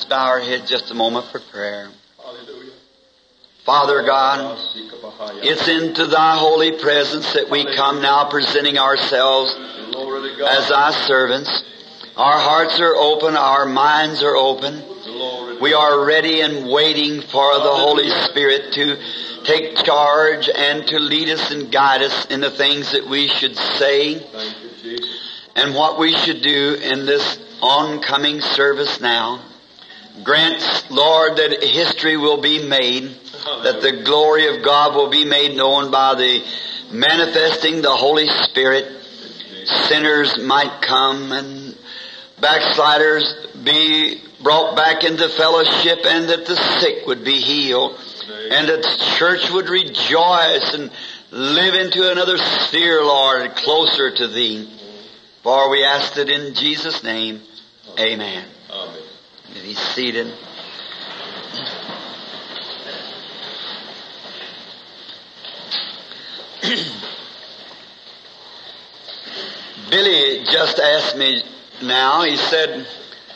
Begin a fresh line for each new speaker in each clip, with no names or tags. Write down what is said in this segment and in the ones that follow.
Let's bow our heads just a moment for prayer. Hallelujah. Father God, it's into thy holy presence that we come now presenting ourselves as thy servants. Our hearts are open, our minds are open. We are ready and waiting for the Holy Spirit to take charge and to lead us and guide us in the things that we should say and what we should do in this oncoming service now. Grant, Lord, that history will be made, that the glory of God will be made known by the manifesting the Holy Spirit. Sinners might come and backsliders be brought back into fellowship and that the sick would be healed and that the church would rejoice and live into another sphere, Lord, closer to Thee. For we ask it in Jesus' name. Amen.
Amen.
Be seated. Billy just asked me now, he said,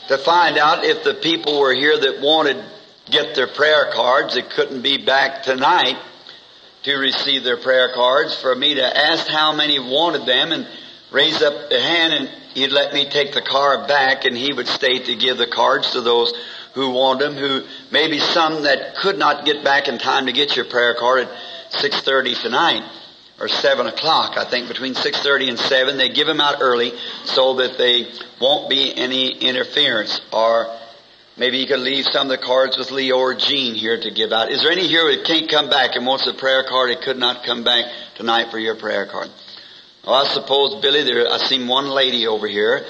to find out if the people were here that wanted get their prayer cards that couldn't be back tonight to receive their prayer cards for me to ask how many wanted them and raise up the hand and he'd let me take the card back and he would stay to give the cards to those who want them, who maybe some that could not get back in time to get your prayer card at 6.30 tonight or 7 o'clock. I think between 6.30 and 7 they give them out early so that they won't be any interference or maybe you could leave some of the cards with Leo or Gene here to give out. Is there any here that can't come back and wants a prayer card that could not come back tonight for your prayer card? Well, I suppose, Billy, there, I seen one lady over here.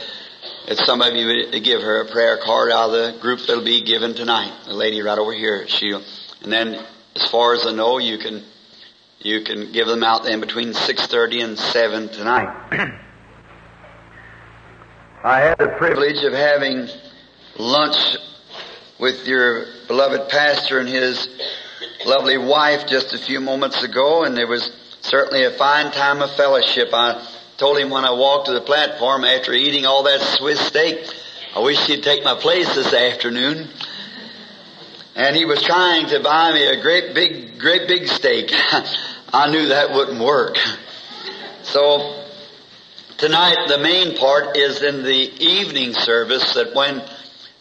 If some of you would give her a prayer card out of the group that'll be given tonight. The lady right over here. She'll, and then as far as I know, you can, you can give them out then between 6.30 and 7 tonight. I had the privilege of having lunch with your beloved pastor and his lovely wife just a few moments ago, and there was certainly a fine time of fellowship. I told him when I walked to the platform after eating all that Swiss steak, I wish he'd take my place this afternoon. And he was trying to buy me a great big, great big steak. I knew that wouldn't work. So, tonight the main part is in the evening service that when,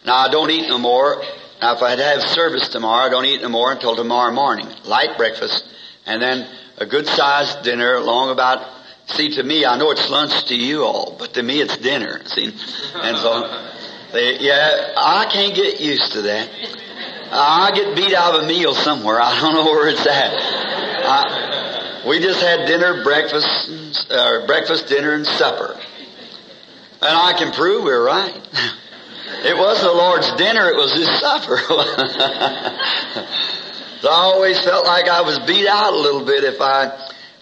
now I don't eat no more. Now if I'd have service tomorrow, I don't eat no more until tomorrow morning. Light breakfast. And then a good sized dinner along about, see to me, I know it's lunch to you all, but to me it's dinner, see? And so, they, yeah, I can't get used to that. I get beat out of a meal somewhere. I don't know where it's at. I, we just had dinner, breakfast, uh, breakfast, dinner, and supper. And I can prove we're right. It wasn't the Lord's dinner, it was His supper. So I always felt like I was beat out a little bit if I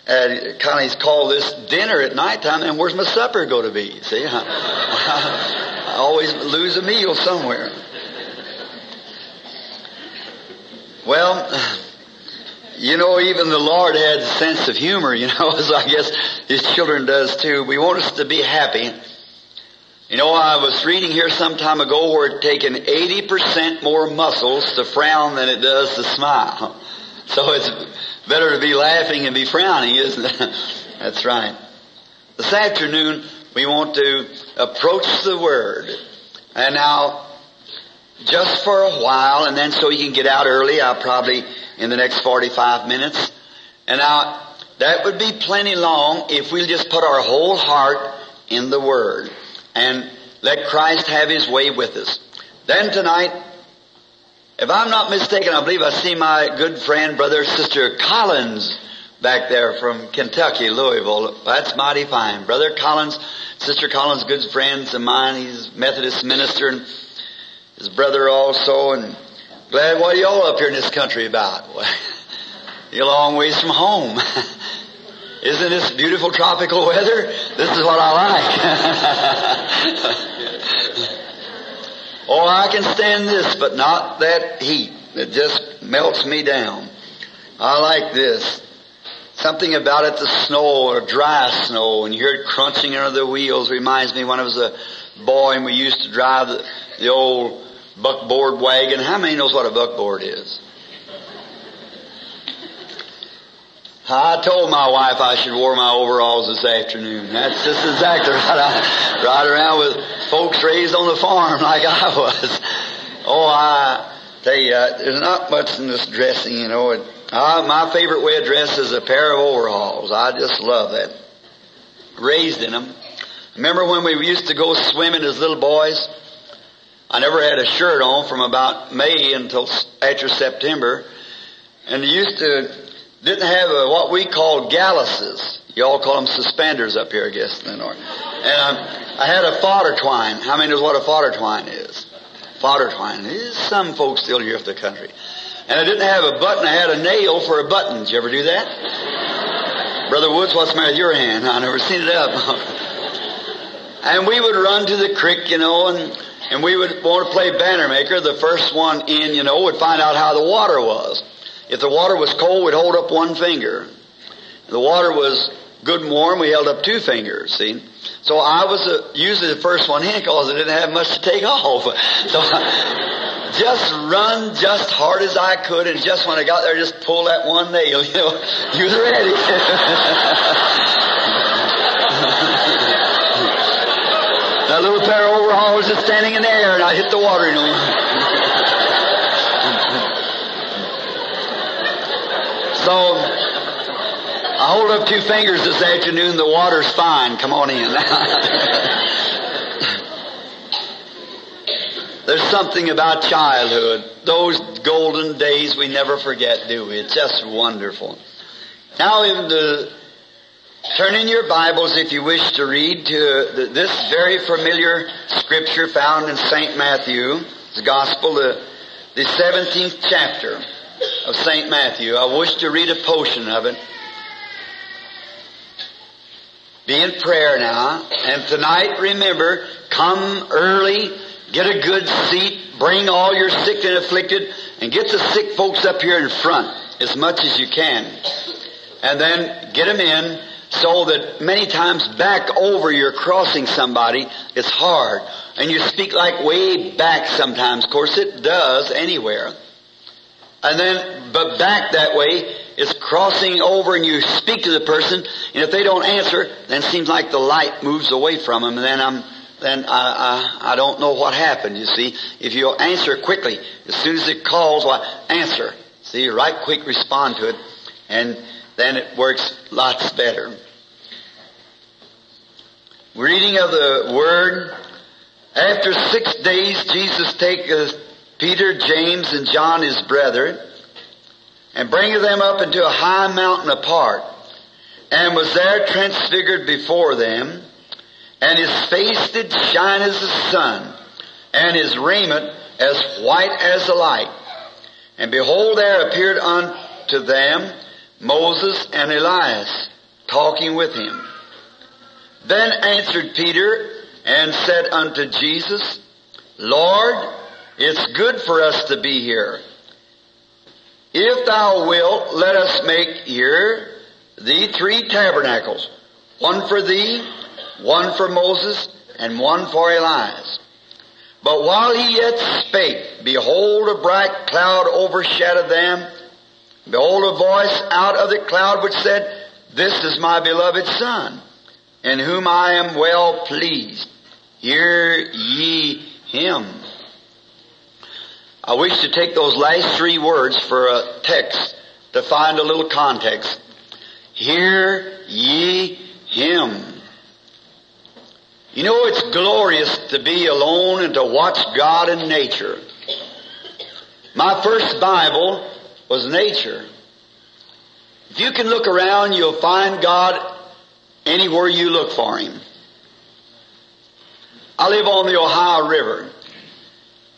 uh, kind of call this dinner at nighttime, and where's my supper going to be? See, I, I always lose a meal somewhere. Well, you know, even the Lord had a sense of humor, you know, as I guess His children does too. We want us to be happy. You know, I was reading here some time ago where it's taken 80% more muscles to frown than it does to smile. So it's better to be laughing and be frowning, isn't it? That's right. This afternoon, we want to approach the Word. And now, just for a while, and then so you can get out early, I'll probably in the next 45 minutes. And now, that would be plenty long if we'll just put our whole heart in the Word and let Christ have His way with us. Then tonight, if I'm not mistaken, I believe I see my good friend, brother, sister Collins back there from Kentucky, Louisville. That's mighty fine. Brother Collins, sister Collins, good friends of mine. He's Methodist minister and his brother also. And glad what are y'all up here in this country about? You're a long ways from home. Isn't this beautiful tropical weather? This is what I like. oh, I can stand this, but not that heat. It just melts me down. I like this. Something about it, the snow or dry snow, and you hear it crunching under the wheels reminds me when I was a boy and we used to drive the, the old buckboard wagon. How many knows what a buckboard is? I told my wife I should wear my overalls this afternoon. That's just exactly right. I ride around with folks raised on the farm like I was. Oh, I tell you, uh, there's not much in this dressing, you know. It, uh, my favorite way of dress is a pair of overalls. I just love that. Raised in them. Remember when we used to go swimming as little boys? I never had a shirt on from about May until after September. And used to didn't have a, what we call galluses. You all call them suspenders up here, I guess, in the north. And um, I had a fodder twine. How many knows what a fodder twine is? Fodder twine. There's some folks still here in the country. And I didn't have a button. I had a nail for a button. Did you ever do that? Brother Woods, what's the matter with your hand? I never seen it up. and we would run to the creek, you know, and and we would want to play banner maker. The first one in, you know, would find out how the water was. If the water was cold, we'd hold up one finger. If the water was good and warm, we held up two fingers, see? So I was uh, usually the first one in because I didn't have much to take off. So I just run just hard as I could and just when I got there, just pull that one nail, you know, you was ready. that little pair of overalls just standing in the air and I hit the water, you know. So, I hold up two fingers this afternoon. The water's fine. Come on in. There's something about childhood. Those golden days we never forget, do we? It's just wonderful. Now, in the, turn in your Bibles, if you wish to read, to this very familiar scripture found in St. Matthew, the Gospel, the, the 17th chapter of St. Matthew. I wish to read a portion of it. Be in prayer now. And tonight, remember, come early, get a good seat, bring all your sick and afflicted, and get the sick folks up here in front as much as you can. And then get them in so that many times back over you're crossing somebody, it's hard. And you speak like way back sometimes. Of course it does anywhere. And then, but back that way is crossing over and you speak to the person, and if they don't answer, then it seems like the light moves away from them, and then I'm, then I, I, I don't know what happened, you see. If you answer quickly, as soon as it calls, well, answer. See, right quick respond to it, and then it works lots better. Reading of the Word, after six days Jesus taketh uh, Peter, James, and John his brethren, and bringeth them up into a high mountain apart, and was there transfigured before them, and his face did shine as the sun, and his raiment as white as the light. And behold, there appeared unto them Moses and Elias, talking with him. Then answered Peter and said unto Jesus, Lord, it's good for us to be here. If thou wilt, let us make here the three tabernacles. One for thee, one for Moses, and one for Elias. But while he yet spake, behold a bright cloud overshadowed them. Behold a voice out of the cloud which said, This is my beloved Son, in whom I am well pleased. Hear ye him. I wish to take those last three words for a text to find a little context. Hear ye him. You know, it's glorious to be alone and to watch God in nature. My first Bible was nature. If you can look around, you'll find God anywhere you look for Him. I live on the Ohio River.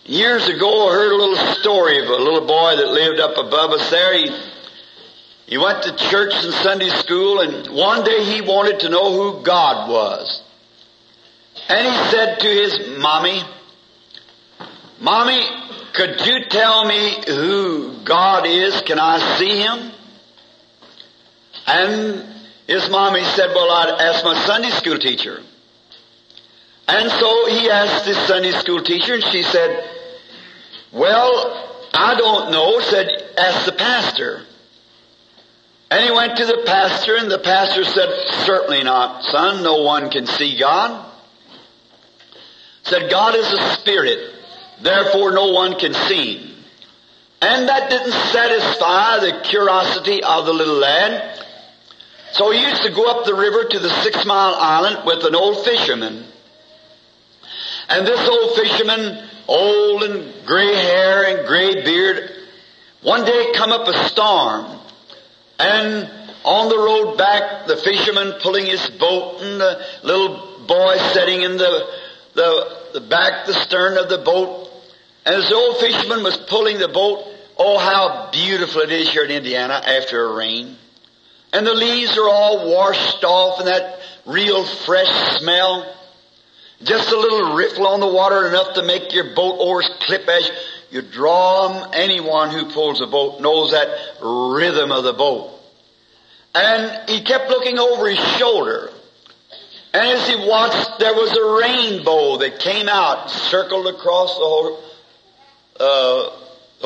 Years ago, I heard a little story of a little boy that lived up above us there. He, he went to church and Sunday school, and one day he wanted to know who God was. And he said to his mommy, Mommy, could you tell me who God is? Can I see him? And his mommy said, Well, I'd ask my Sunday school teacher. And so he asked his Sunday school teacher, and she said, Well, I don't know, said, ask the pastor. And he went to the pastor, and the pastor said, Certainly not, son. No one can see God. Said, God is a spirit, therefore no one can see him. And that didn't satisfy the curiosity of the little lad. So he used to go up the river to the Six Mile Island with an old fisherman. And this old fisherman, old and gray hair and gray beard, one day come up a storm. And on the road back, the fisherman pulling his boat and the little boy sitting in the, the, the back, the stern of the boat. And as the old fisherman was pulling the boat, oh how beautiful it is here in Indiana after a rain. And the leaves are all washed off and that real fresh smell. Just a little riffle on the water enough to make your boat oars clip as you draw them. Anyone who pulls a boat knows that rhythm of the boat. And he kept looking over his shoulder. And as he watched, there was a rainbow that came out, circled across the uh,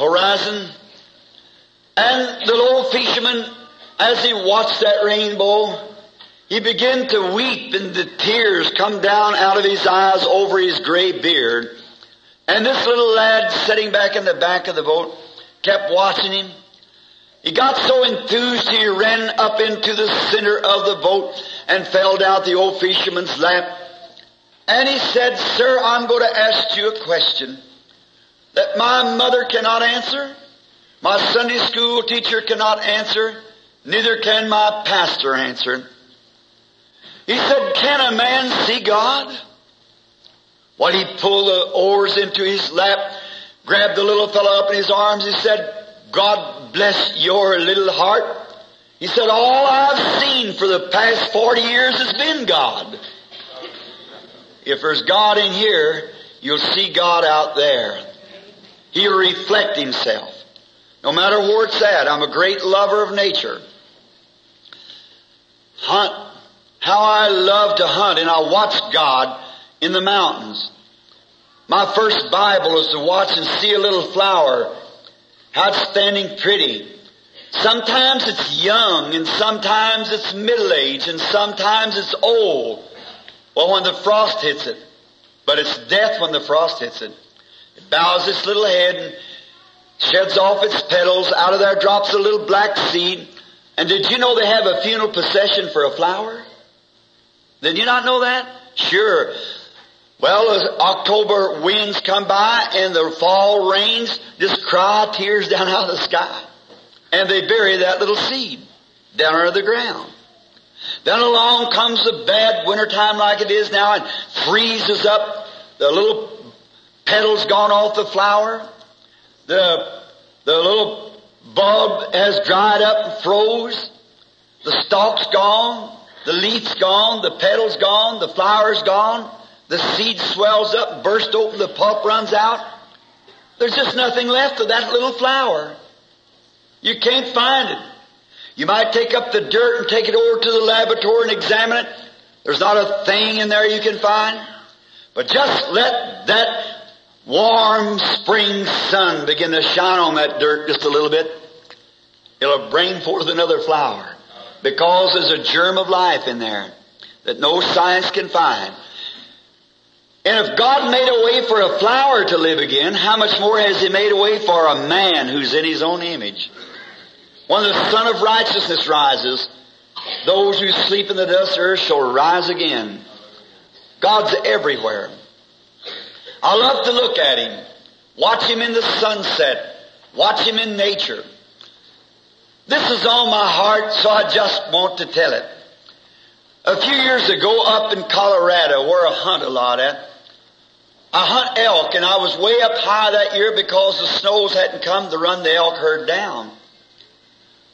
horizon. And the old fisherman, as he watched that rainbow, he began to weep and the tears come down out of his eyes over his gray beard. And this little lad sitting back in the back of the boat kept watching him. He got so enthused he ran up into the center of the boat and fell down the old fisherman's lap. And he said, Sir, I'm going to ask you a question that my mother cannot answer, my Sunday school teacher cannot answer, neither can my pastor answer. He said, Can a man see God? Well, he pulled the oars into his lap, grabbed the little fellow up in his arms. He said, God bless your little heart. He said, All I've seen for the past 40 years has been God. If there's God in here, you'll see God out there. He'll reflect Himself. No matter where it's at, I'm a great lover of nature. Hunt how I love to hunt and I watch God in the mountains. My first Bible is to watch and see a little flower, how it's standing pretty. Sometimes it's young and sometimes it's middle aged and sometimes it's old. Well, when the frost hits it, but it's death when the frost hits it. It bows its little head and sheds off its petals. Out of there drops a little black seed. And did you know they have a funeral procession for a flower? Did you not know that? Sure. Well, as October winds come by and the fall rains just cry tears down out of the sky. And they bury that little seed down under the ground. Then along comes the bad wintertime like it is now and freezes up. The little petals gone off the flower. The, the little bulb has dried up and froze. The stalk's gone. The leaf's gone, the petal's gone, the flower's gone, the seed swells up, bursts open, the pulp runs out. There's just nothing left of that little flower. You can't find it. You might take up the dirt and take it over to the laboratory and examine it. There's not a thing in there you can find. But just let that warm spring sun begin to shine on that dirt just a little bit. It'll bring forth another flower because there's a germ of life in there that no science can find. And if God made a way for a flower to live again, how much more has He made a way for a man who's in His own image? When the Sun of Righteousness rises, those who sleep in the dust of earth shall rise again. God's everywhere. I love to look at Him, watch Him in the sunset, watch Him in nature. This is on my heart, so I just want to tell it. A few years ago up in Colorado, where I hunt a lot at, I hunt elk and I was way up high that year because the snows hadn't come to run the elk herd down.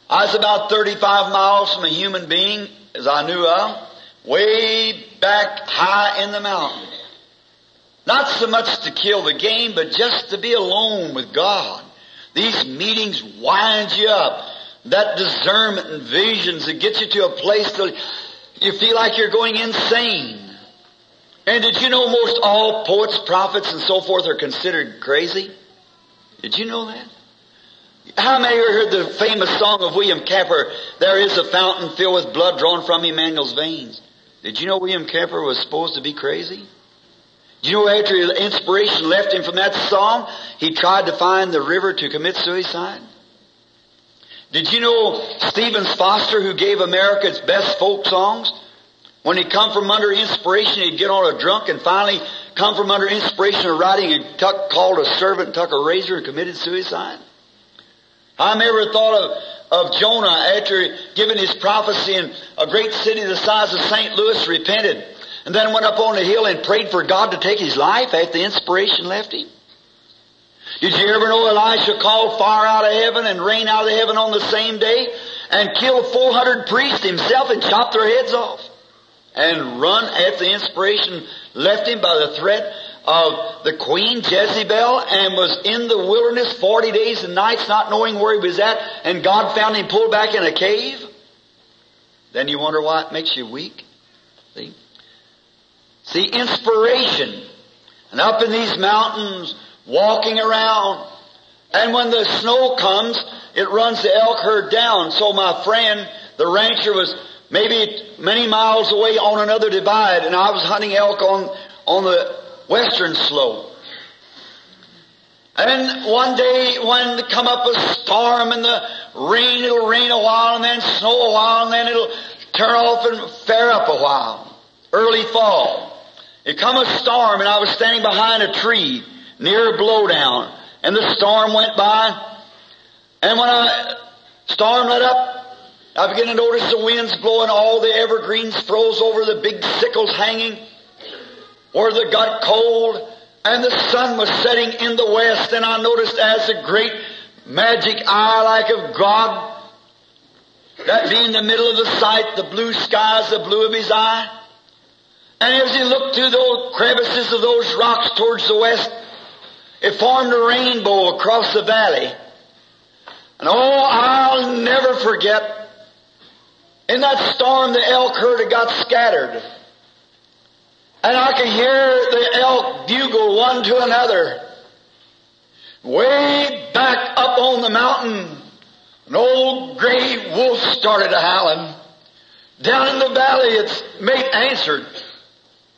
I was about 35 miles from a human being, as I knew of, way back high in the mountain. Not so much to kill the game, but just to be alone with God. These meetings wind you up that discernment and visions that get you to a place that you feel like you're going insane. And did you know most all poets, prophets, and so forth are considered crazy? Did you know that? How many of heard the famous song of William Cowper, There is a fountain filled with blood drawn from Emmanuel's veins? Did you know William Cowper was supposed to be crazy? Did you know after inspiration left him from that song, he tried to find the river to commit suicide? Did you know Stephen Foster, who gave America its best folk songs? When he come from under inspiration, he'd get on a drunk and finally come from under inspiration of writing and tuck, called a servant took a razor and committed suicide. I never thought of, of Jonah after giving his prophecy in a great city the size of St. Louis repented and then went up on the hill and prayed for God to take his life after the inspiration left him. Did you ever know Elisha called fire out of heaven and rain out of heaven on the same day and killed 400 priests himself and chopped their heads off? And run after the inspiration left him by the threat of the queen Jezebel and was in the wilderness 40 days and nights not knowing where he was at and God found him pulled back in a cave? Then you wonder why it makes you weak? See? See, inspiration. And up in these mountains, walking around. And when the snow comes, it runs the elk herd down. So my friend, the rancher was maybe many miles away on another divide and I was hunting elk on, on the western slope. And one day when come up a storm and the rain, it'll rain a while and then snow a while and then it'll turn off and fair up a while. Early fall. It come a storm and I was standing behind a tree near blowdown. And the storm went by. And when I storm let up, I began to notice the winds blowing, all the evergreens froze over, the big sickles hanging where it got cold and the sun was setting in the west. And I noticed as a great magic eye like of God that being the middle of the sight, the blue skies, the blue of his eye. And as he looked through those crevices of those rocks towards the west, it formed a rainbow across the valley. And oh, I'll never forget, in that storm the elk herd had got scattered. And I could hear the elk bugle one to another. Way back up on the mountain, an old gray wolf started a howling. Down in the valley, its mate answered.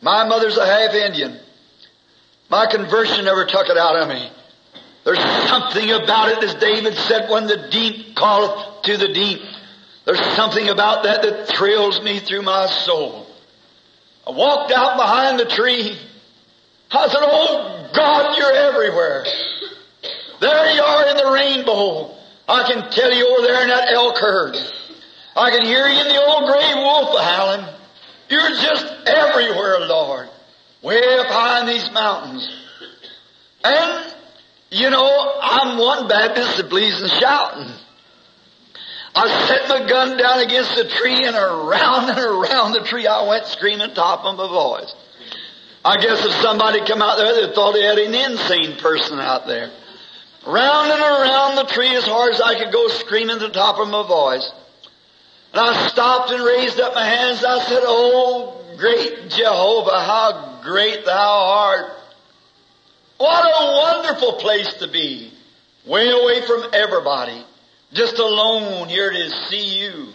My mother's a half Indian. My conversion never took it out of me. There's something about it, as David said, when the deep calleth to the deep. There's something about that that thrills me through my soul. I walked out behind the tree. I said, Oh God, you're everywhere. There you are in the rainbow. I can tell you over there in that elk herd. I can hear you in the old gray wolf howling. You're just everywhere, Lord. Way up high in these mountains. And, you know, I'm one Baptist that believes in shouting. I set my gun down against the tree and around and around the tree I went screaming top of my voice. I guess if somebody come out there, they thought they had an insane person out there. Round and around the tree as hard as I could go screaming the top of my voice. And I stopped and raised up my hands. I said, Oh, great Jehovah, how great thou art. What a wonderful place to be. Way away from everybody. Just alone here to see you.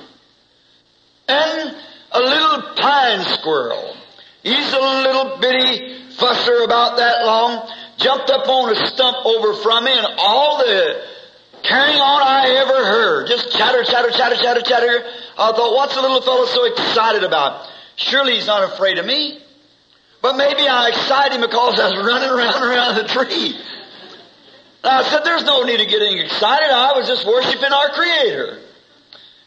And a little pine squirrel. He's a little bitty fusser about that long. Jumped up on a stump over from me and all the carrying on I ever heard. Just chatter, chatter, chatter, chatter, chatter. I thought, what's the little fellow so excited about? Surely he's not afraid of me. But maybe I excited him because I was running around around the tree. I said, there's no need of getting excited. I was just worshiping our Creator.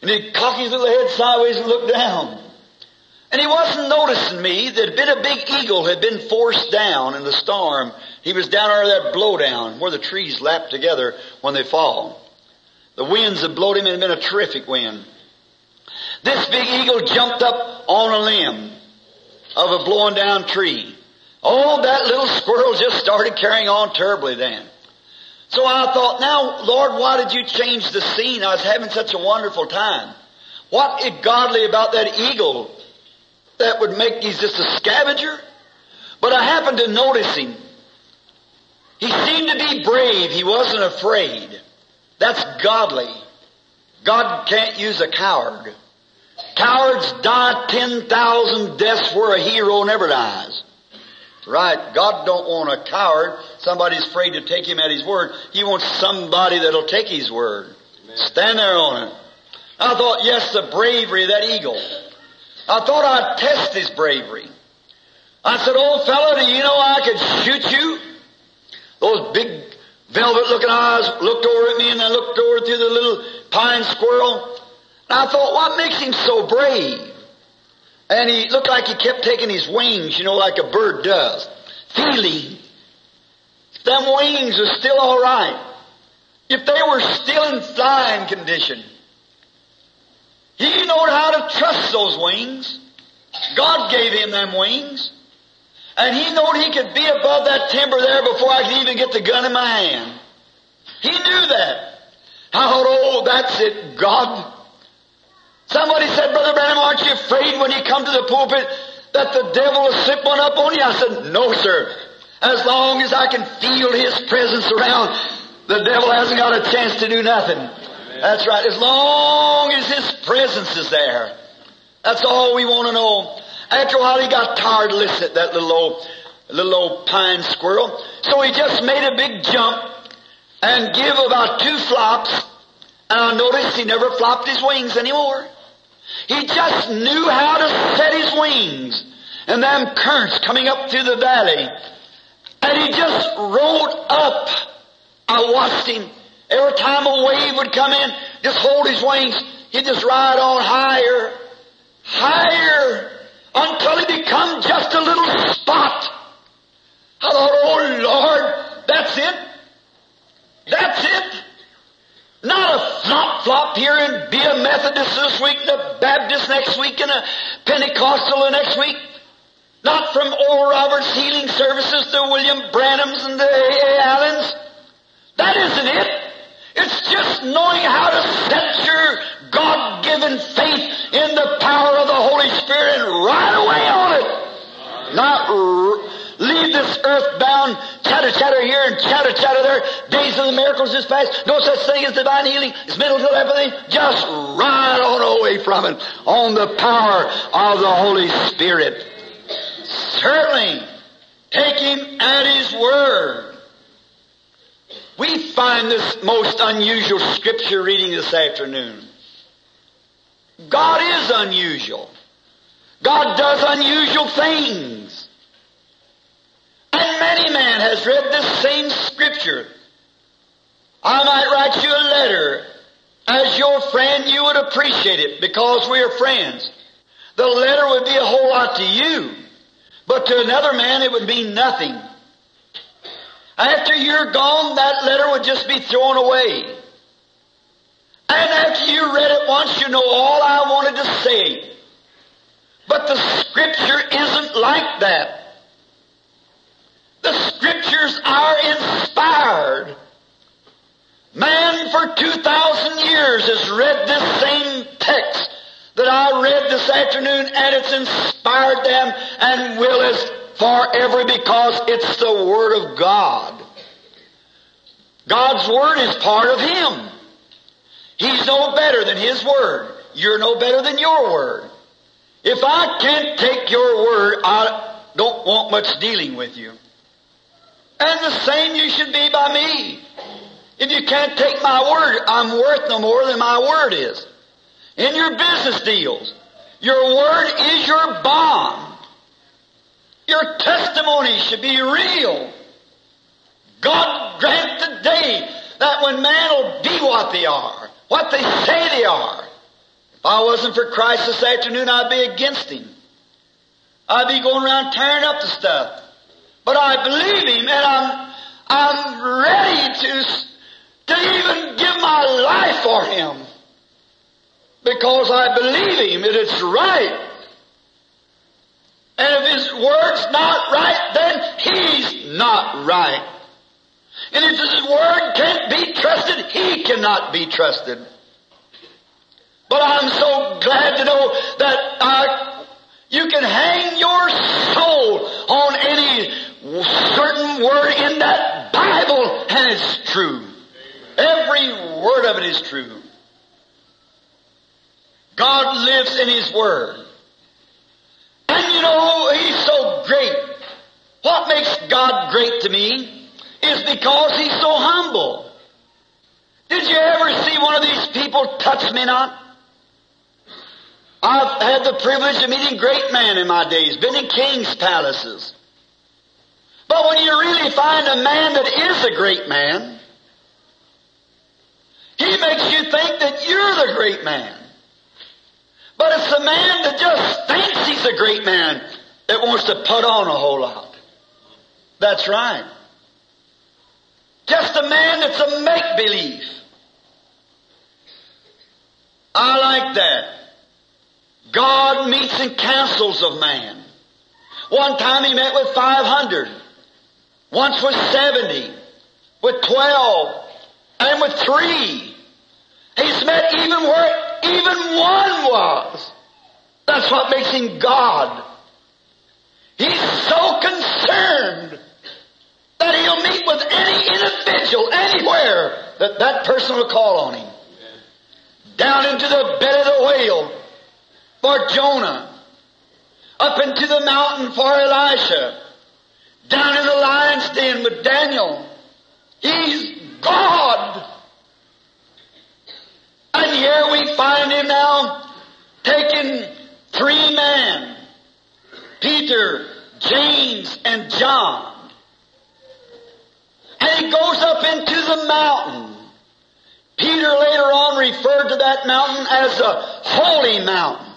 And he cocked his little head sideways and looked down. And he wasn't noticing me. There'd been a big eagle had been forced down in the storm. He was down under that blowdown where the trees lap together when they fall. The winds had blown him and it had been a terrific wind. This big eagle jumped up on a limb of a blowing down tree. Oh, that little squirrel just started carrying on terribly then. So I thought, now, Lord, why did you change the scene? I was having such a wonderful time. What is godly about that eagle that would make he's just a scavenger? But I happened to notice him. He seemed to be brave. He wasn't afraid. That's godly. God can't use a coward. Cowards die 10,000 deaths where a hero never dies. Right. God don't want a coward. Somebody's afraid to take him at his word. He wants somebody that'll take his word. Amen. Stand there on it. I thought, yes, the bravery of that eagle. I thought I'd test his bravery. I said, old fellow, do you know I could shoot you? Those big velvet looking eyes looked over at me and then looked over through the little pine squirrel. And I thought, what makes him so brave? And he looked like he kept taking his wings, you know, like a bird does. Feeling. Them wings are still alright. If they were still in flying condition, he knew how to trust those wings. God gave him them wings. And he knew he could be above that timber there before I could even get the gun in my hand. He knew that. I thought, oh, that's it, God. Somebody said, Brother Branham, aren't you afraid when you come to the pulpit that the devil will slip one up on you? I said, no, sir. As long as I can feel his presence around, the devil hasn't got a chance to do nothing. Amen. That's right. As long as his presence is there. That's all we want to know. After a while, he got tired of listening to that little old, little old pine squirrel. So he just made a big jump and give about two flops. And I noticed he never flopped his wings anymore. He just knew how to set his wings. And them currents coming up through the valley. And he just rode up. I watched him. Every time a wave would come in, just hold his wings. He'd just ride on higher, higher, until he become just a little spot. I thought, oh Lord, that's it. That's it. Not a flop flop here and be a Methodist this week and a Baptist next week and a Pentecostal the next week. Not from Oral Roberts healing services to William Branham's and the A. Allens. That isn't it. It's just knowing how to set your God-given faith in the power of the Holy Spirit and ride away on it. Not r- leave this earth-bound chatter chatter here and chatter chatter there. Days of the miracles is past. No such thing as divine healing. It's mental telepathy. Just ride on away from it on the power of the Holy Spirit. Certainly, take Him at His word. We find this most unusual scripture reading this afternoon. God is unusual. God does unusual things. And many man has read this same scripture. I might write you a letter. As your friend, you would appreciate it because we are friends. The letter would be a whole lot to you, but to another man it would mean nothing. After you're gone, that letter would just be thrown away. And after you read it once, you know all I wanted to say. But the scripture isn't like that. The scriptures are inspired. Man for 2,000 years has read this same text that I read this afternoon and it's inspired them and will as forever because it's the Word of God. God's Word is part of Him. He's no better than His Word. You're no better than your Word. If I can't take your Word, I don't want much dealing with you. And the same you should be by me. If you can't take my word, I'm worth no more than my word is. In your business deals, your word is your bond. Your testimony should be real. God grant the day that when man will be what they are, what they say they are. If I wasn't for Christ this afternoon, I'd be against Him. I'd be going around tearing up the stuff. But I believe Him and I'm, I'm ready to, to even give my life for Him. Because I believe Him and it's right. And if His Word's not right, then He's not right. And if His Word can't be trusted, He cannot be trusted. But I'm so glad to know that I, you can hang your soul on any certain word in that Bible and it's true. Every word of it is true. God lives in His Word. And you know, He's so great. What makes God great to me is because He's so humble. Did you ever see one of these people touch me not? I've had the privilege of meeting great men in my days, been in king's palaces. But when you really find a man that is a great man, he makes you think that you're the great man. But it's the man that just thinks he's a great man that wants to put on a whole lot. That's right. Just a man that's a make-believe. I like that. God meets in councils of man. One time he met with 500. Once with 70. With 12. And with 3. He's met even where even one was. That's what makes him God. He's so concerned that he'll meet with any individual anywhere that that person will call on him. Down into the bed of the whale for Jonah. Up into the mountain for Elisha. Down in the lion's den with Daniel. He's God. And here we find him now taking three men. Peter, James, and John. And he goes up into the mountain. Peter later on referred to that mountain as a holy mountain.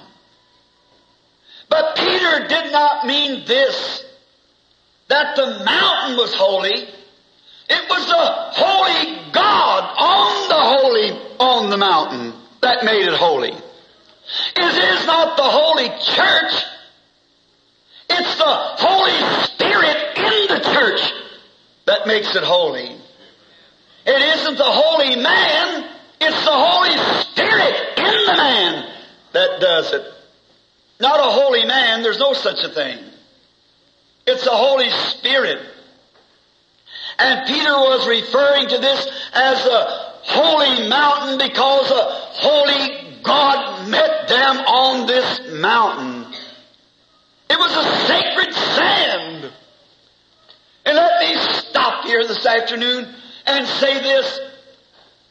But Peter did not mean this, that the mountain was holy. It was the holy God on the holy, on the mountain that made it holy. It is not the holy church. It's the Holy Spirit in the church that makes it holy. It isn't the holy man, it's the Holy Spirit in the man that does it. Not a holy man, there's no such a thing. It's the Holy Spirit. And Peter was referring to this as a holy mountain because a holy God met them on this mountain. It was a sacred sand. And let me stop here this afternoon and say this,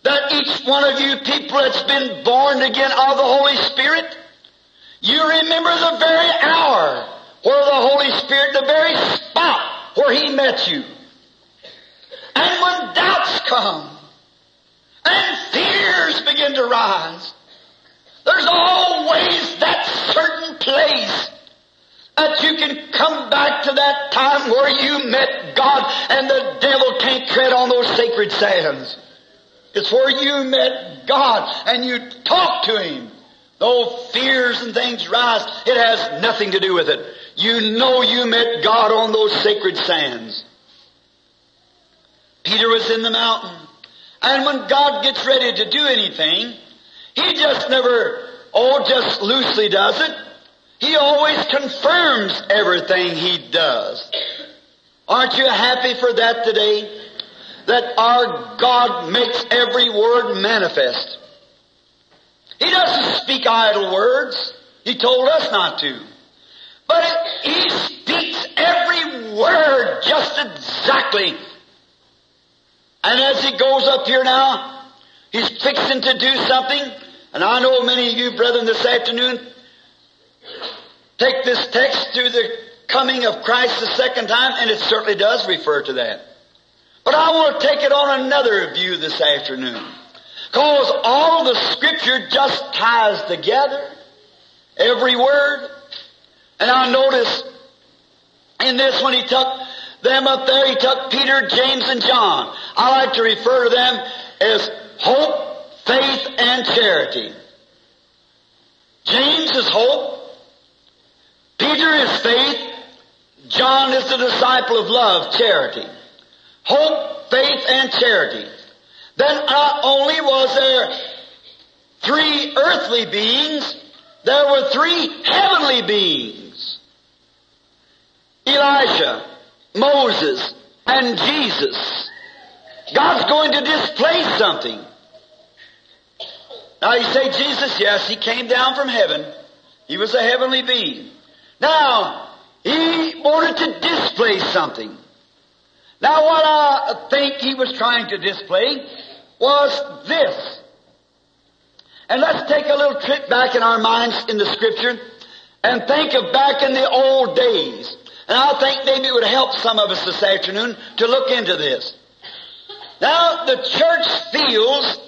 that each one of you people that's been born again of the Holy Spirit, you remember the very hour where the Holy Spirit, the very spot where He met you. And when doubts come and fears begin to rise, there's always that certain place that you can come back to that time where you met God and the devil can't tread on those sacred sands. It's where you met God and you talked to Him. Though fears and things rise, it has nothing to do with it. You know you met God on those sacred sands. Peter was in the mountain. And when God gets ready to do anything, He just never, oh, just loosely does it. He always confirms everything He does. Aren't you happy for that today? That our God makes every word manifest. He doesn't speak idle words. He told us not to. But it, He speaks every word just exactly and as he goes up here now, he's fixing to do something. And I know many of you brethren this afternoon take this text to the coming of Christ the second time, and it certainly does refer to that. But I want to take it on another view this afternoon. Cause all the scripture just ties together. Every word. And I notice in this when he took them up there, he took Peter, James, and John. I like to refer to them as hope, faith, and charity. James is hope. Peter is faith. John is the disciple of love, charity. Hope, faith, and charity. Then not only was there three earthly beings, there were three heavenly beings. Elijah, Moses, and Jesus. God's going to display something. Now you say, Jesus, yes, He came down from heaven. He was a heavenly being. Now, He wanted to display something. Now what I think He was trying to display was this. And let's take a little trip back in our minds in the Scripture and think of back in the old days. And I think maybe it would help some of us this afternoon to look into this. Now, the church feels,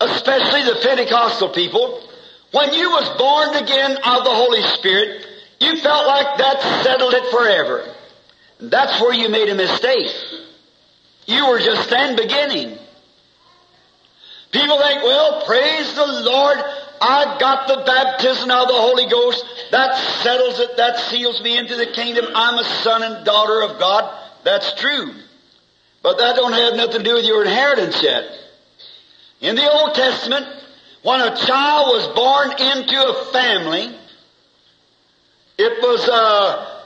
especially the Pentecostal people, when you was born again of the Holy Spirit, you felt like that settled it forever. That's where you made a mistake. You were just then beginning. People think, well, praise the Lord, I got the baptism of the Holy Ghost. That settles it. That seals me into the kingdom. I'm a son and daughter of God. That's true. But that don't have nothing to do with your inheritance yet. In the Old Testament, when a child was born into a family, it was, uh,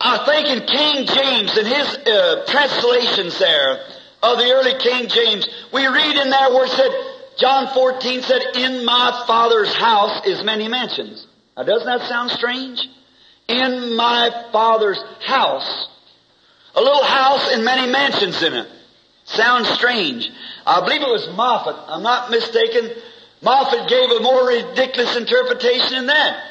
I think in King James, in his uh, translations there of the early King James, we read in there where it said, John 14 said, In my Father's house is many mansions. Now doesn't that sound strange? In my Father's house. A little house and many mansions in it. Sounds strange. I believe it was Moffatt. I'm not mistaken. Moffatt gave a more ridiculous interpretation than that.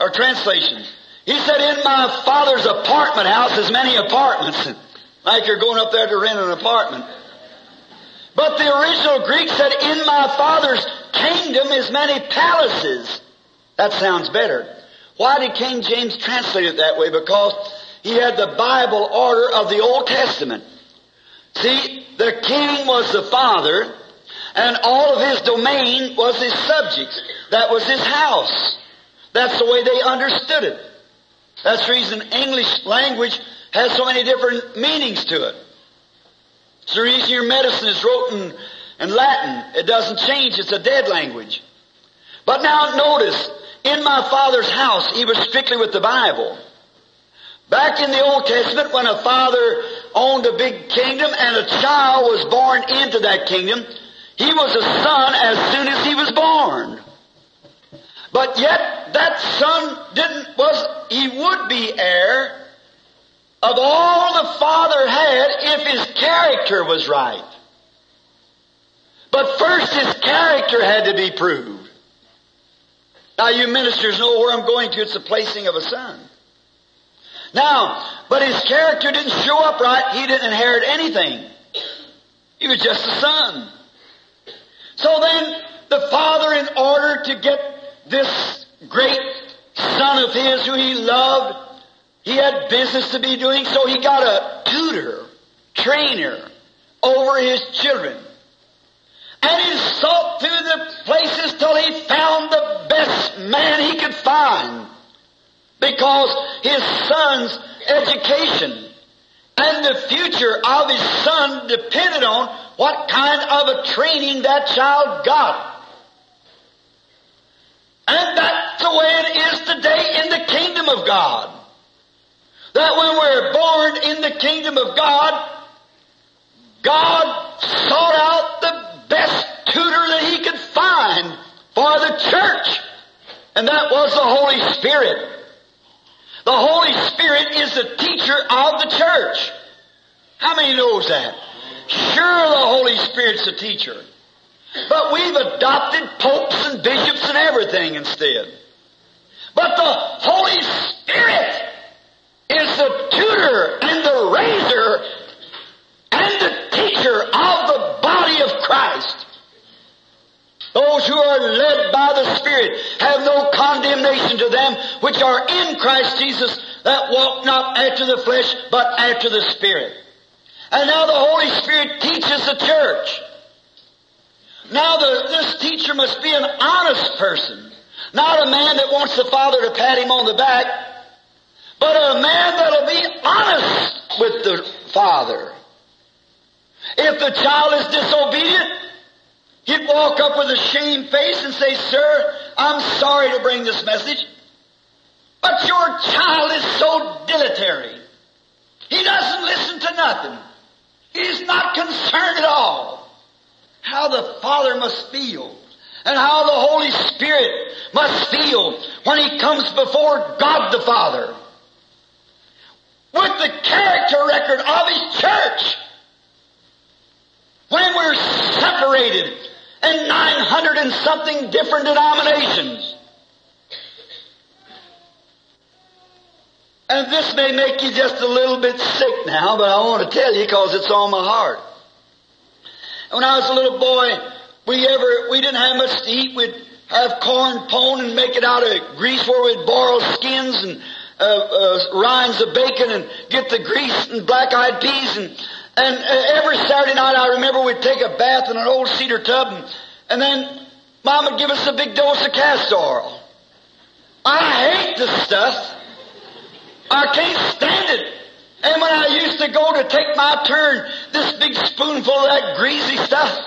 Or translation. He said, in my father's apartment house is many apartments. like you're going up there to rent an apartment. But the original Greek said, in my father's kingdom is many palaces. That sounds better. Why did King James translate it that way? Because he had the Bible order of the Old Testament. See, the king was the father, and all of his domain was his subjects. That was his house. That's the way they understood it. That's the reason English language has so many different meanings to it. It's the reason your medicine is written in, in Latin. It doesn't change. It's a dead language. But now notice, in my father's house, he was strictly with the Bible. Back in the Old Testament, when a father owned a big kingdom and a child was born into that kingdom, he was a son as soon as he was born. But yet, that son didn't, was, he would be heir of all the father had if his character was right. But first his character had to be proved. Now you ministers know where I'm going to. It's the placing of a son. Now, but his character didn't show up right. He didn't inherit anything. He was just a son. So then, the father, in order to get this great son of his who he loved, he had business to be doing, so he got a tutor, trainer over his children. And he sought through the places till he found the best man he could find because his son's education and the future of his son depended on what kind of a training that child got. And that's the way it is today in the kingdom of God. That when we're born in the kingdom of God, God sought out the best tutor that he could find for the church. And that was the Holy Spirit. The Holy Spirit is the teacher of the church. How many knows that? Sure, the Holy Spirit's the teacher. But we've adopted popes and bishops and everything instead. But the Holy Spirit is the tutor and the raiser and the teacher of the body of Christ. Those who are led by the Spirit have no condemnation to them which are in Christ Jesus that walk not after the flesh but after the Spirit. And now the Holy Spirit teaches the church. Now the, this teacher must be an honest person. Not a man that wants the Father to pat him on the back, but a man that'll be honest with the Father. If the child is disobedient, He'd walk up with a shame face and say, Sir, I'm sorry to bring this message, but your child is so dilatory. He doesn't listen to nothing. He's not concerned at all how the Father must feel and how the Holy Spirit must feel when He comes before God the Father with the character record of His church. When we're separated in 900 and something different denominations. And this may make you just a little bit sick now, but I want to tell you because it's on my heart. When I was a little boy, we ever, we didn't have much to eat. We'd have corn pone and make it out of grease where we'd boil skins and uh, uh, rinds of bacon and get the grease and black-eyed peas and and uh, every Saturday night I remember we'd take a bath in an old cedar tub and, and then Mom would give us a big dose of castor oil. I hate this stuff. I can't stand it. And when I used to go to take my turn, this big spoonful of that greasy stuff,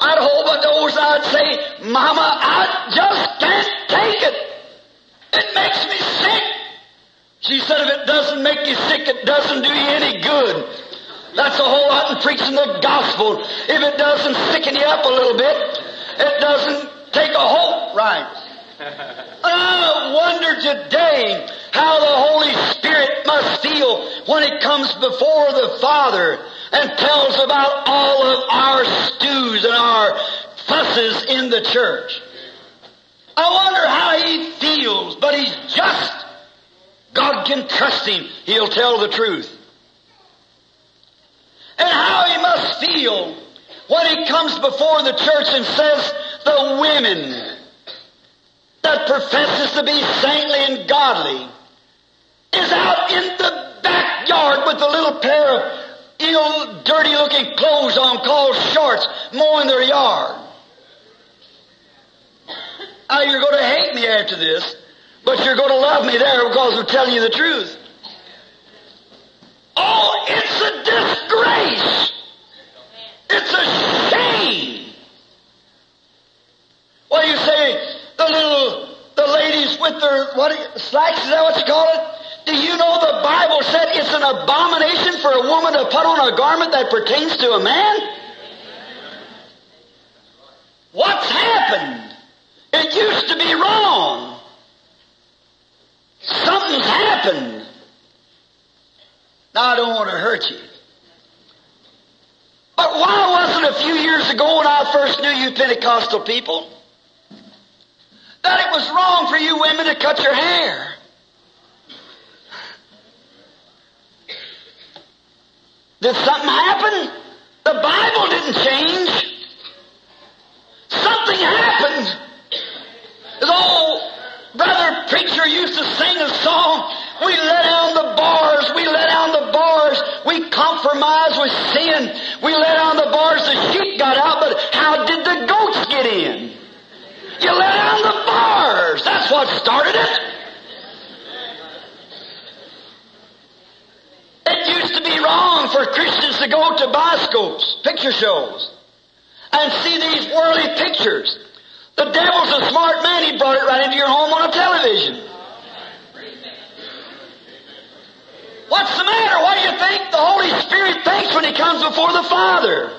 I'd hold my nose and I'd say, Mama, I just can't take it. It makes me sick. She said, if it doesn't make you sick, it doesn't do you any good. That's a whole lot in preaching the gospel. If it doesn't sicken you up a little bit, it doesn't take a hope right. I wonder today how the Holy Spirit must feel when it comes before the Father and tells about all of our stews and our fusses in the church. I wonder how he feels, but he's just. God can trust him. He'll tell the truth. And how he must feel when he comes before the church and says, the women that professes to be saintly and godly is out in the backyard with a little pair of ill, dirty looking clothes on called shorts mowing their yard. Now you're going to hate me after this, but you're going to love me there because I'm telling you the truth. Oh, it's a disgrace. It's a shame. Well, you say the little, the ladies with their, what, slacks, is that what you call it? Do you know the Bible said it's an abomination for a woman to put on a garment that pertains to a man? What's happened? It used to be wrong. Something's happened. Now I don't want to hurt you. But why wasn't a few years ago when I first knew you Pentecostal people that it was wrong for you women to cut your hair? Did something happen? The Bible didn't change. Something happened. The old brother preacher used to sing a song. We let down the bars. We let down the bars. We compromised with sin. We let down the bars. The sheep got out, but how did the goats get in? You let down the bars. That's what started it. It used to be wrong for Christians to go to bioscopes, picture shows, and see these worldly pictures. The devil's a smart man. He brought it right into your home on a television. What's the matter? What do you think the Holy Spirit thinks when He comes before the Father?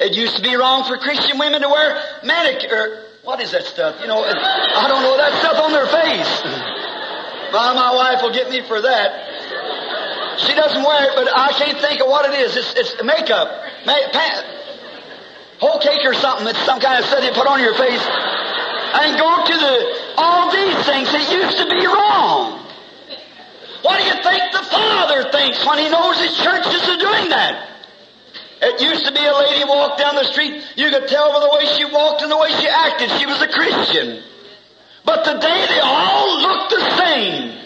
It used to be wrong for Christian women to wear manicure. Er, what is that stuff? You know, I don't know that stuff on their face. My, my wife will get me for that. She doesn't wear it, but I can't think of what it is. It's, it's makeup. Ma- pa- whole cake or something. It's some kind of stuff you put on your face. And go to the, all these things that used to be wrong. What do you think the Father thinks when He knows His churches are doing that? It used to be a lady walked down the street, you could tell by the way she walked and the way she acted, she was a Christian. But today they all look the same.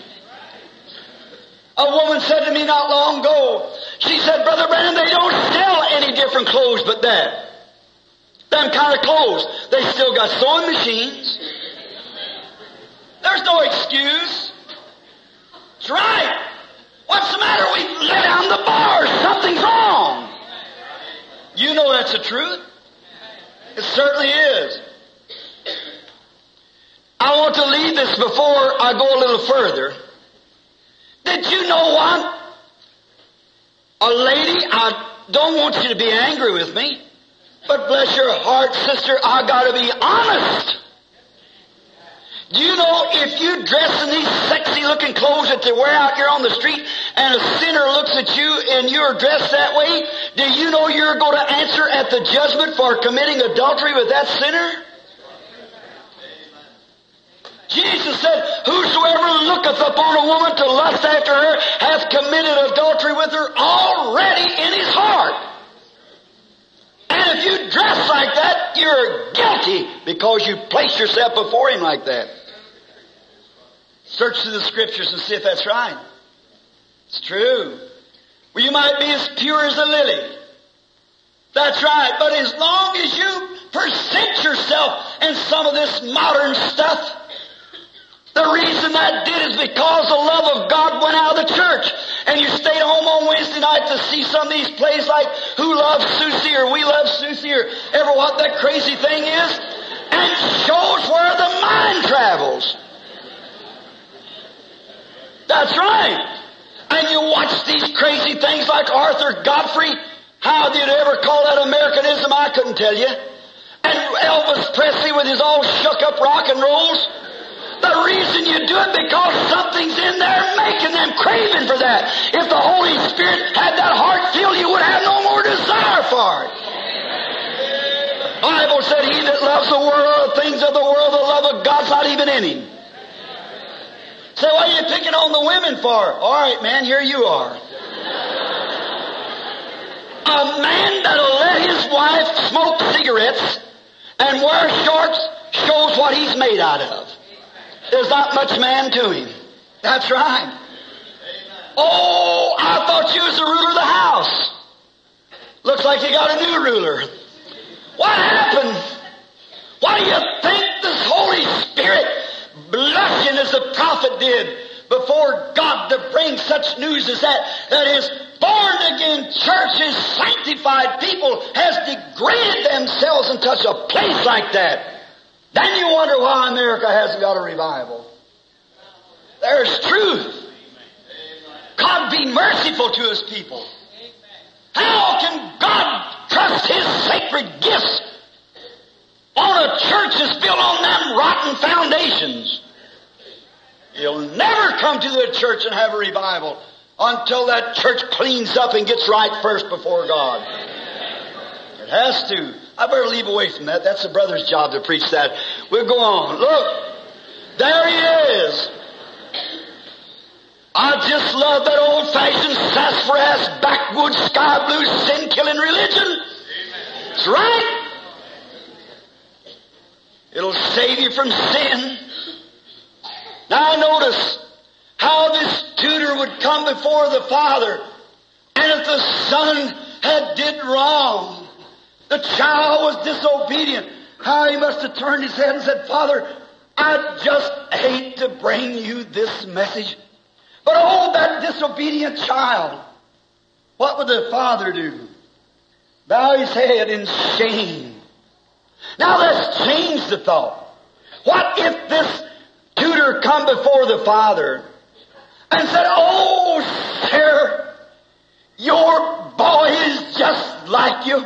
A woman said to me not long ago, she said, Brother Branham, they don't sell any different clothes but that. Of clothes. They still got sewing machines. There's no excuse. That's right. What's the matter? We let down the bars. Something's wrong. You know that's the truth. It certainly is. I want to leave this before I go a little further. Did you know what? A lady, I don't want you to be angry with me, but bless your heart, sister, I gotta be honest. Do you know if you dress in these sexy looking clothes that they wear out here on the street and a sinner looks at you and you're dressed that way, do you know you're going to answer at the judgment for committing adultery with that sinner? Jesus said, Whosoever looketh upon a woman to lust after her hath committed adultery with her already in his heart. And if you dress like that, you're guilty because you place yourself before him like that. Search through the scriptures and see if that's right. It's true. Well, you might be as pure as a lily. That's right. But as long as you present yourself in some of this modern stuff, the reason that did is because the love of God went out of the church. And you stayed home on Wednesday night to see some of these plays like Who Loves Susie or We Love Susie or ever what that crazy thing is. And shows where the mind travels. That's right. And you watch these crazy things like Arthur Godfrey. How did you ever call that Americanism? I couldn't tell you. And Elvis Presley with his all shook up rock and rolls. The reason you do it because something's in there making them craving for that. If the Holy Spirit had that heart filled, you would have no more desire for it. Bible said, He that loves the world, things of the world, the love of God's not even in him. Say, what are you picking on the women for? All right, man, here you are. A man that'll let his wife smoke cigarettes and wear shorts shows what he's made out of. There's not much man to him. That's right. Oh, I thought you was the ruler of the house. Looks like you got a new ruler. What happened? Why do you think this Holy Spirit blushing as the prophet did before God to bring such news as that, that his born again church, his sanctified people has degraded themselves in such a place like that? Then you wonder why America hasn't got a revival. There's truth. God be merciful to His people. How can God trust His sacred gifts on a church that's built on them rotten foundations? You'll never come to the church and have a revival until that church cleans up and gets right first before God. It has to. I better leave away from that. That's the brother's job to preach that. We'll go on. Look, there he is. I just love that old fashioned sassafras, backwoods, sky blue, sin killing religion. That's right. It'll save you from sin. Now notice how this tutor would come before the father, and if the son had did wrong, the child was disobedient. How he must have turned his head and said, Father, I just hate to bring you this message. But oh, that disobedient child. What would the father do? Bow his head in shame. Now let's change the thought. What if this tutor come before the father and said, Oh, sir, your boy is just like you.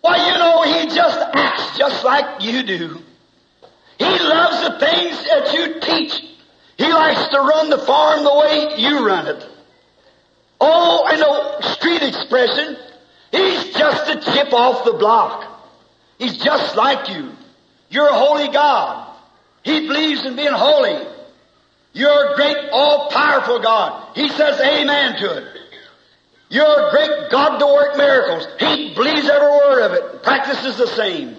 Why, you know, he just acts just like you do. He loves the things that you teach. He likes to run the farm the way you run it. Oh, and the street expression, he's just a chip off the block. He's just like you. You're a holy God. He believes in being holy. You're a great, all-powerful God. He says amen to it. You're a great God to work miracles. He believes every word of it. And practices the same.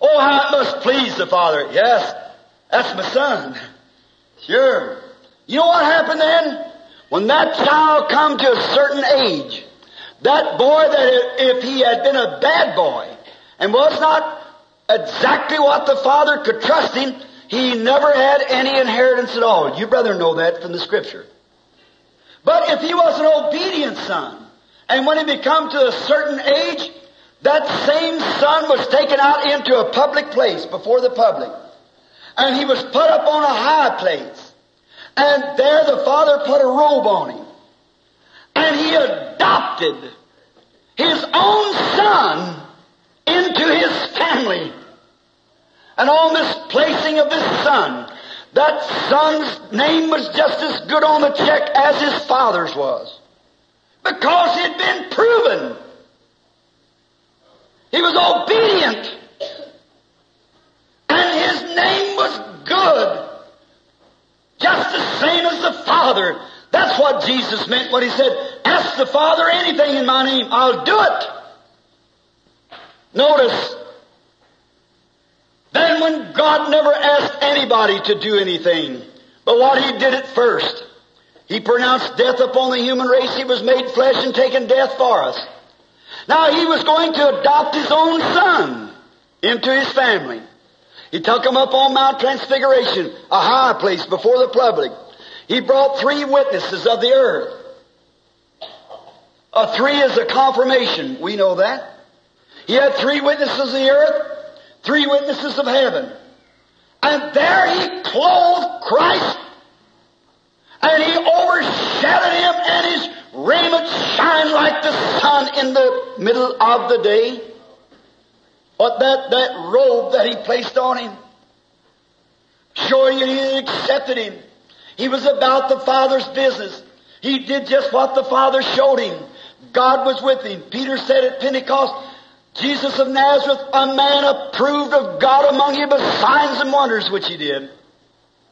Oh, how it must please the Father. Yes, that's my son. Sure. You know what happened then? When that child come to a certain age, that boy that if he had been a bad boy and was not exactly what the father could trust him, he never had any inheritance at all. You brother know that from the scripture. But if he was an obedient son, and when he become to a certain age, that same son was taken out into a public place before the public. And he was put up on a high place. And there the father put a robe on him. And he adopted his own son into his family. And on this placing of this son, that son's name was just as good on the check as his father's was. Because had been proven. He was obedient. And his name was good. Just the same as the Father. That's what Jesus meant when he said, ask the Father anything in my name, I'll do it. Notice, then when God never asked anybody to do anything, but what He did it first. He pronounced death upon the human race. He was made flesh and taken death for us. Now He was going to adopt His own Son into His family. He took him up on Mount Transfiguration, a high place before the public. He brought three witnesses of the earth. A three is a confirmation. We know that. He had three witnesses of the earth, three witnesses of heaven. And there he clothed Christ and he overshadowed him and his raiment shined like the sun in the middle of the day. But that, that robe that he placed on him, showing that he accepted him. He was about the Father's business. He did just what the Father showed him. God was with him. Peter said at Pentecost, Jesus of Nazareth, a man approved of God among you by signs and wonders which he did.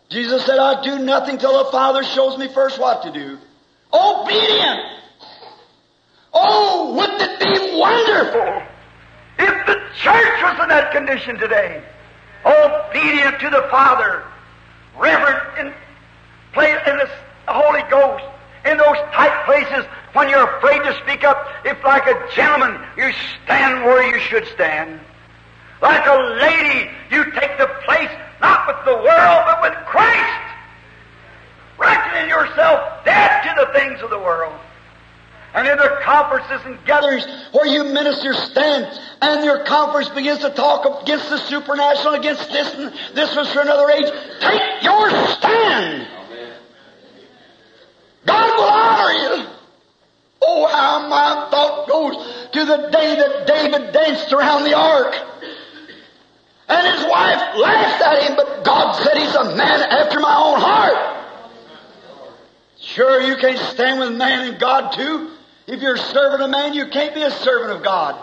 Jesus said, I do nothing till the Father shows me first what to do. Obedient! Oh, wouldn't it be wonderful if the church was in that condition today? Obedient to the Father, reverent in, in the Holy Ghost, in those tight places when you're afraid to speak up, if like a gentleman you stand where you should stand. Like a lady, you take the place not with the world, but with Christ. Reckoning yourself dead to the things of the world. And in the conferences and gatherings where you ministers stand and your conference begins to talk against the supernatural, against this and this was for another age, take your stand. God will honor you. Oh, how my thought goes to the day that David danced around the ark. And his wife laughed at him, but God said he's a man after my own heart. Sure, you can't stand with man and God too. If you're a servant of man, you can't be a servant of God.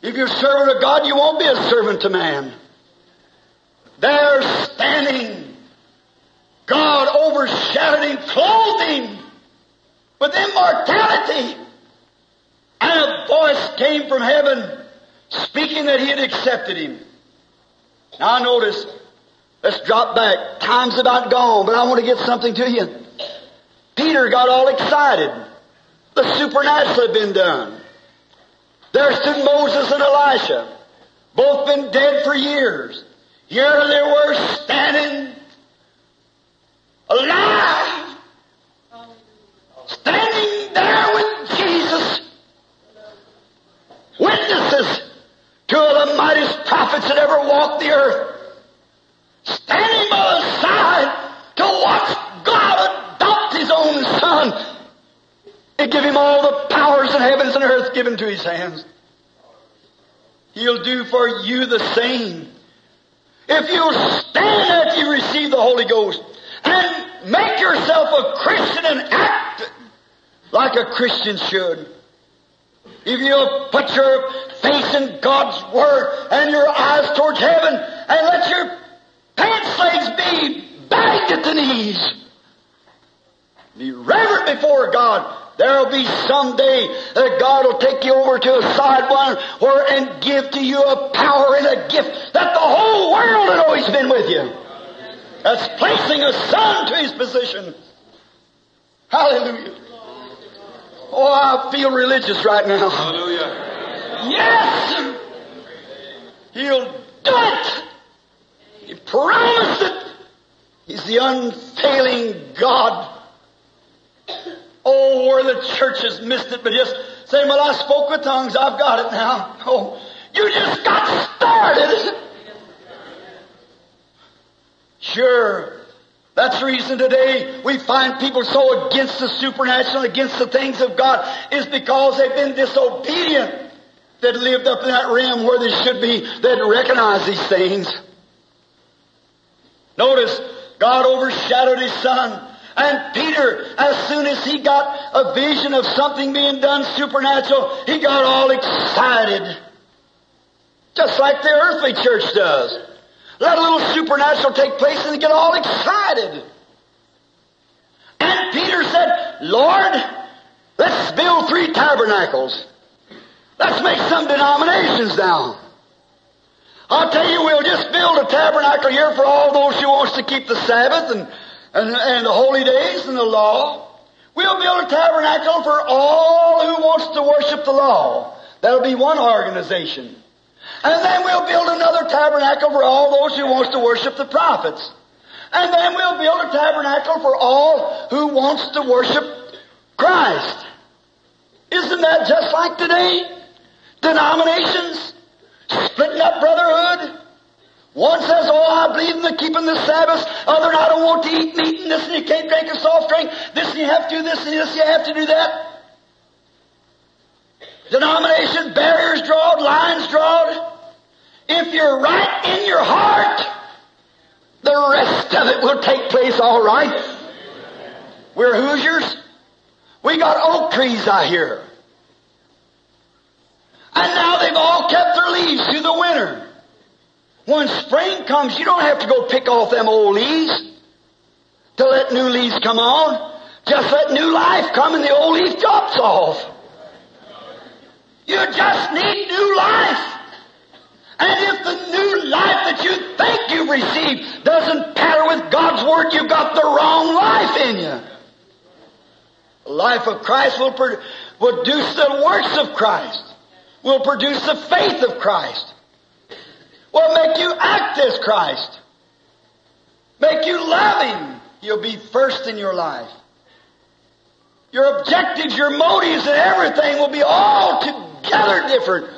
If you're a servant of God, you won't be a servant to man. There standing, God overshadowed him, clothed him with immortality. And a voice came from heaven speaking that he had accepted him. Now notice, let's drop back. Time's about gone, but I want to get something to you. Peter got all excited. The supernatural had been done. There stood Moses and Elisha, both been dead for years. Here they were standing alive, standing there with Jesus, witnesses, of the mightiest prophets that ever walked the earth, standing by the side to watch God adopt His own Son and give Him all the powers in heavens and earth given to His hands. He'll do for you the same. If you'll stand after you receive the Holy Ghost and make yourself a Christian and act like a Christian should. If you'll put your face in God's Word and your eyes towards heaven and let your pants legs be bagged at the knees. Be reverent before God. There'll be some day that God will take you over to a side one where and give to you a power and a gift that the whole world had always been with you. That's placing a son to his position. Hallelujah. Oh, I feel religious right now.
Hallelujah.
Yes! He'll do it! He promised it! He's the unfailing God. Oh, where the church has missed it, but just saying, well, I spoke with tongues, I've got it now. Oh, you just got started. Sure, That's the reason today we find people so against the supernatural, against the things of God, is because they've been disobedient. They'd lived up in that realm where they should be. They'd recognize these things. Notice, God overshadowed His Son. And Peter, as soon as he got a vision of something being done supernatural, he got all excited. Just like the earthly church does. Let a little supernatural take place and get all excited. And Peter said, Lord, let's build three tabernacles. Let's make some denominations now. I'll tell you, we'll just build a tabernacle here for all those who wants to keep the Sabbath and, and, and the holy days and the law. We'll build a tabernacle for all who wants to worship the law. That'll be one organization. And then we'll build another tabernacle for all those who wants to worship the prophets. And then we'll build a tabernacle for all who wants to worship Christ. Isn't that just like today? Denominations splitting up brotherhood. One says, oh, I believe in the keeping the Sabbath. Other, I don't want to eat meat and this and you can't drink a soft drink. This and you have to do this and this you have to do that. Denomination, barriers drawn, lines drawn. If you're right in your heart, the rest of it will take place all right. We're Hoosiers. We got oak trees out here. And now they've all kept their leaves through the winter. When spring comes, you don't have to go pick off them old leaves to let new leaves come on. Just let new life come and the old leaf drops off. You just need new life. And if the new life that you think you've received doesn't patter with God's Word, you've got the wrong life in you. The life of Christ will produce the works of Christ, will produce the faith of Christ, will make you act as Christ, make you Him. You'll be first in your life. Your objectives, your motives, and everything will be all together different.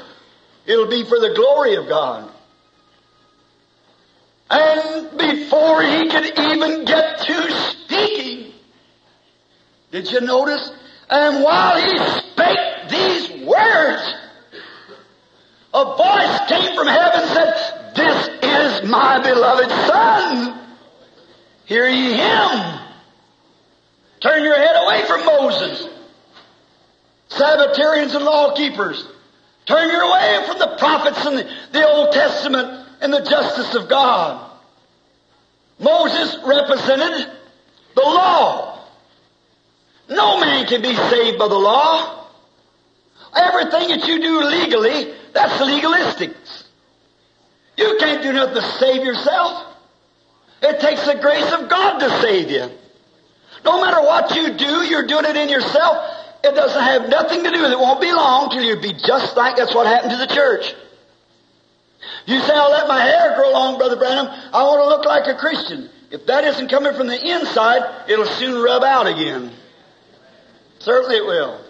It'll be for the glory of God. And before he could even get to speaking, did you notice? And while he spake these words, a voice came from heaven and said, This is my beloved Son. Hear ye him. Turn your head away from Moses. Sabbatarians and law keepers. Turn your away from the prophets and the, the Old Testament and the justice of God. Moses represented the law. No man can be saved by the law. Everything that you do legally, that's legalistic. You can't do nothing to save yourself. It takes the grace of God to save you. No matter what you do, you're doing it in yourself. It doesn't have nothing to do with it. It won't be long till you be just like that's what happened to the church. You say, I'll let my hair grow long, Brother Branham. I want to look like a Christian. If that isn't coming from the inside, it'll soon rub out again. Certainly it will.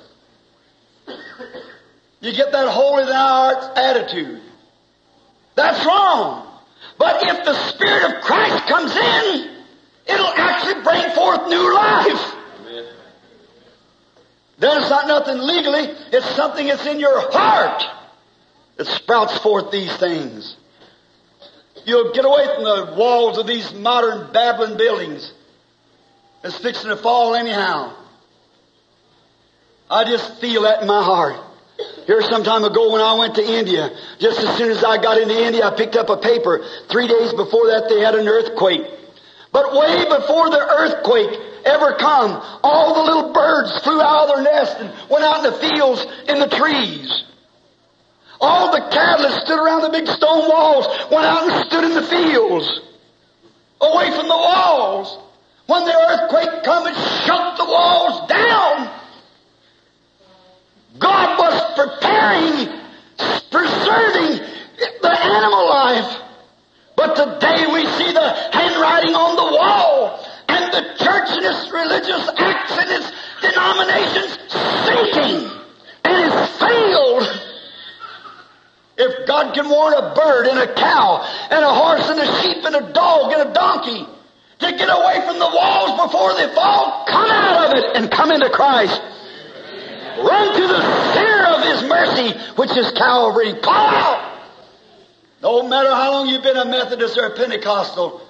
You get that holy thou art attitude. That's wrong. But if the Spirit of Christ comes in, it'll actually bring forth new life. Then it's not nothing legally, it's something that's in your heart that sprouts forth these things. You'll get away from the walls of these modern Babylon buildings. It's fixing to fall anyhow. I just feel that in my heart. Here some time ago when I went to India, just as soon as I got into India, I picked up a paper. Three days before that they had an earthquake. But way before the earthquake, ever come, all the little birds flew out of their nest and went out in the fields in the trees. All the cattle that stood around the big stone walls went out and stood in the fields, away from the walls. When the earthquake come, it shook the walls down. God was preparing, preserving the animal life. But today we see the handwriting on the wall the church and its religious acts and its denominations sinking and it's failed. If God can warn a bird and a cow and a horse and a sheep and a dog and a donkey to get away from the walls before they fall, come out of it and come into Christ. Run to the center of His mercy, which is Calvary. Call out! No matter how long you've been a Methodist or a Pentecostal,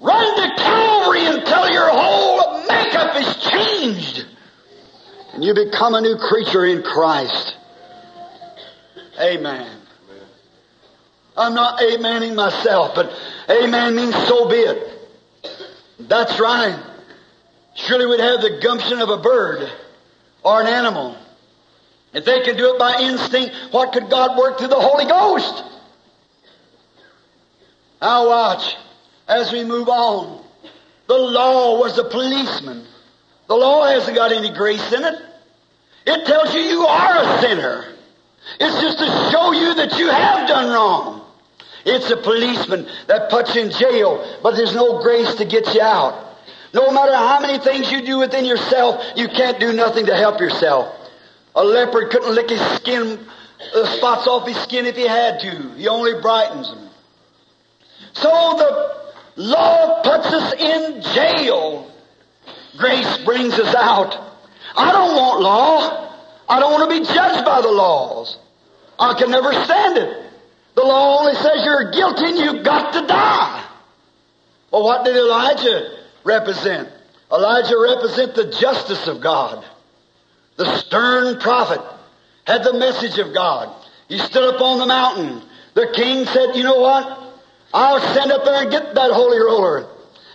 run to Calvary until your whole makeup is changed. And you become a new creature in Christ. Amen. I'm not amening myself, but amen means so be it. That's right. Surely we'd have the gumption of a bird or an animal. If they can do it by instinct, what could God work through the Holy Ghost? Now watch as we move on. The law was a policeman. The law hasn't got any grace in it. It tells you you are a sinner. It's just to show you that you have done wrong. It's a policeman that puts you in jail, but there's no grace to get you out. No matter how many things you do within yourself, you can't do nothing to help yourself. A leopard couldn't lick his skin, the spots off his skin if he had to. He only brightens them. So the law puts us in jail. Grace brings us out. I don't want law. I don't want to be judged by the laws. I can never stand it. The law only says you're guilty and you've got to die. Well, what did Elijah represent? Elijah represent the justice of God. The stern prophet had the message of God. He stood up on the mountain. The king said, you know what? I'll send up there and get that holy roller.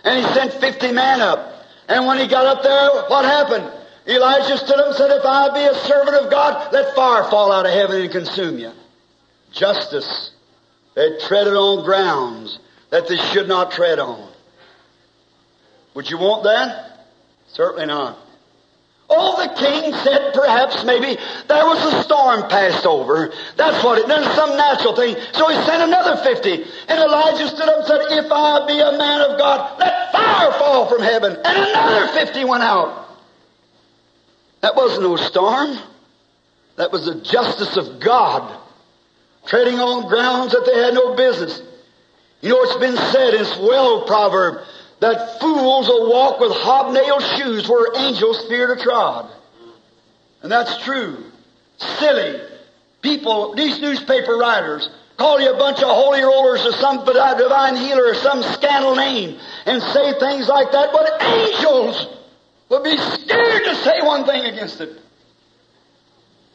And he sent 50 men up. And when he got up there, what happened? Elijah stood up and said, If I be a servant of God, let fire fall out of heaven and consume you. Justice. They treaded on grounds that they should not tread on. Would you want that? Certainly not. King said perhaps maybe there was a storm passed over. That's what it, there's some natural thing. So he sent another 50. And Elijah stood up and said, if I be a man of God, let fire fall from heaven. And another 50 went out. That wasn't no storm. That was the justice of God treading on grounds that they had no business. You know, it's been said, it's well proverb, that fools will walk with hobnail shoes where angels fear to trod. And that's true. Silly. People, these newspaper writers, call you a bunch of holy rollers or some divine healer or some scandal name and say things like that, but angels would be scared to say one thing against it.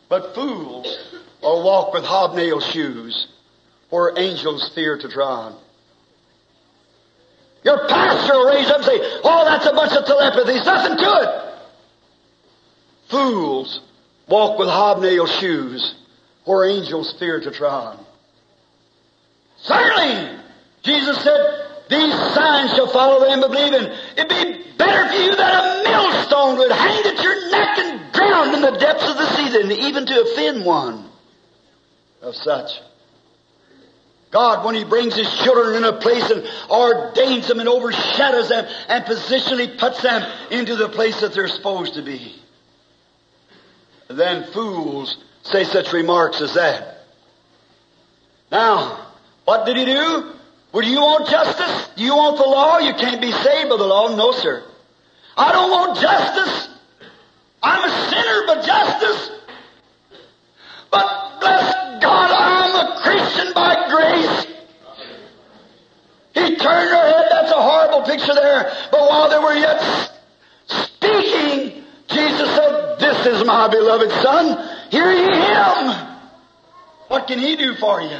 But fools will walk with hobnail shoes where angels fear to trod. Your pastor will raise up and say, oh, that's a bunch of telepathy. There's nothing to it. Fools walk with hobnail shoes where angels fear to trod. Certainly, Jesus said, these signs shall follow them that believe in. It'd be better for you that a millstone would hang at your neck and drown in the depths of the sea than even to offend one of such. God, when He brings His children in a place and ordains them and overshadows them and positionally puts them into the place that they're supposed to be. Then fools say such remarks as that. Now, what did He do? Well, do you want justice? Do you want the law? You can't be saved by the law. No, sir. I don't want justice. I'm a sinner, but justice. But bless God, I'm a Christian by grace. He turned her head. That's a horrible picture there. But while they were yet speaking, Jesus said, This is my beloved Son. Hear ye him. What can he do for you?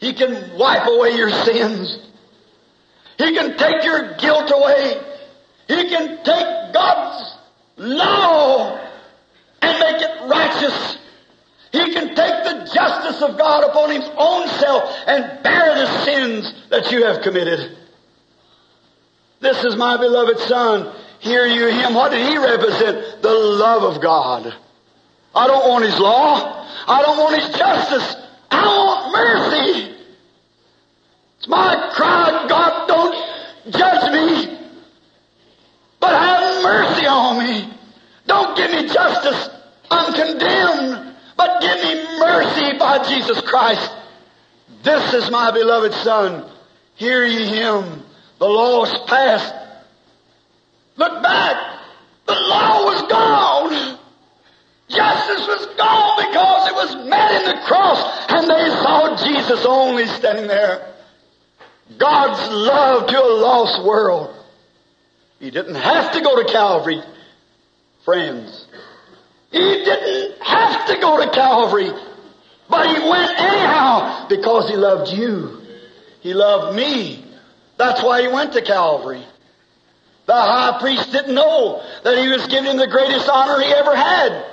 He can wipe away your sins. He can take your guilt away. He can take God's law and make it righteous. He can take the justice of God upon His own self and bear the sins that you have committed. This is my beloved Son. Hear you Him. What did He represent? The love of God. I don't want His law. I don't want His justice. I want mercy. It's my cry, God, don't judge me, but have mercy on me. Don't give me justice. I'm condemned. But give me mercy by Jesus Christ. This is my beloved Son. Hear ye him. The law is passed. Look back. The law was gone. Justice was gone because it was met in the cross and they saw Jesus only standing there. God's love to a lost world. He didn't have to go to Calvary, friends. He didn't have to go to Calvary, but he went anyhow because he loved you. He loved me. That's why he went to Calvary. The high priest didn't know that he was giving him the greatest honor he ever had.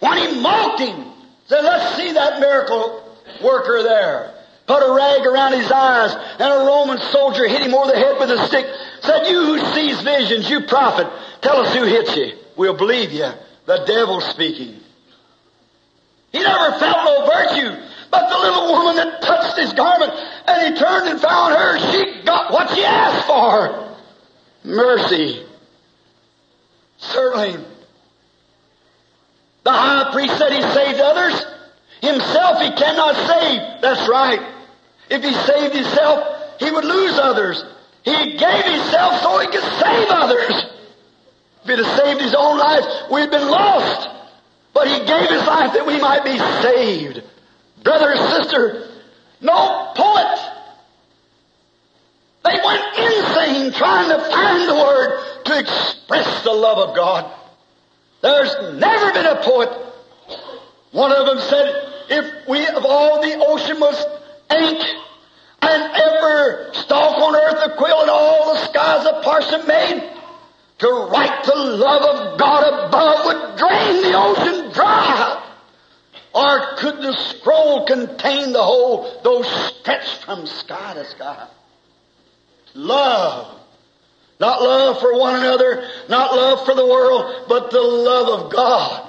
When he mocked him, said, let's see that miracle worker there. Put a rag around his eyes, and a Roman soldier hit him over the head with a stick. Said, you who sees visions, you prophet, tell us who hit you. We'll believe you. The devil's speaking. He never felt no virtue. But the little woman that touched his garment, and he turned and found her, she got what she asked for. Mercy. Certainly. The high priest said he saved others. Himself he cannot save. That's right. If he saved himself, he would lose others. He gave himself so he could save others. If he'd have saved his own life, we'd been lost. But he gave his life that we might be saved. Brother sister, no poet. They went insane trying to find the word to express the love of God. There's never been a poet. One of them said, if we of all the ocean was ink and every stalk on earth a quill and all the skies a parson made, to write the love of God above would drain the ocean dry. Or could the scroll contain the whole, though stretched from sky to sky? Love. Not love for one another, not love for the world, but the love of God.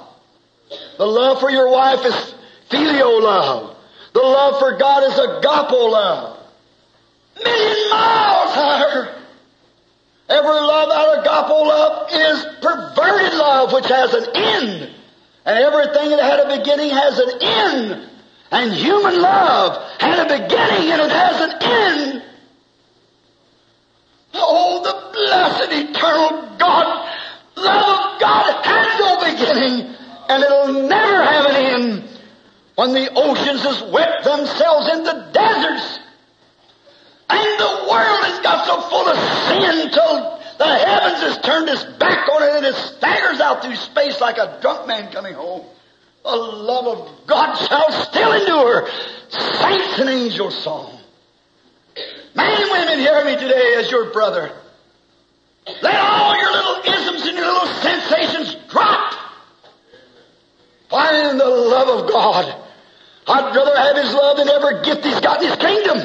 The love for your wife is filial love. The love for God is agape love. Million miles higher. Every love out of agape love is perverted love, which has an end. And everything that had a beginning has an end. And human love had a beginning and it has an end. Oh, the blessed eternal God, love of God has no beginning and it'll never have an end. When the oceans has wept themselves into deserts and the world has got so full of sin till the heavens has turned its back on it and it staggers out through space like a drunk man coming home. The love of God shall still endure. Saints and angels song. Men and women, hear me today as your brother. Let all your little isms and your little sensations drop. Find the love of God. I'd rather have His love than every gift He's got in His kingdom.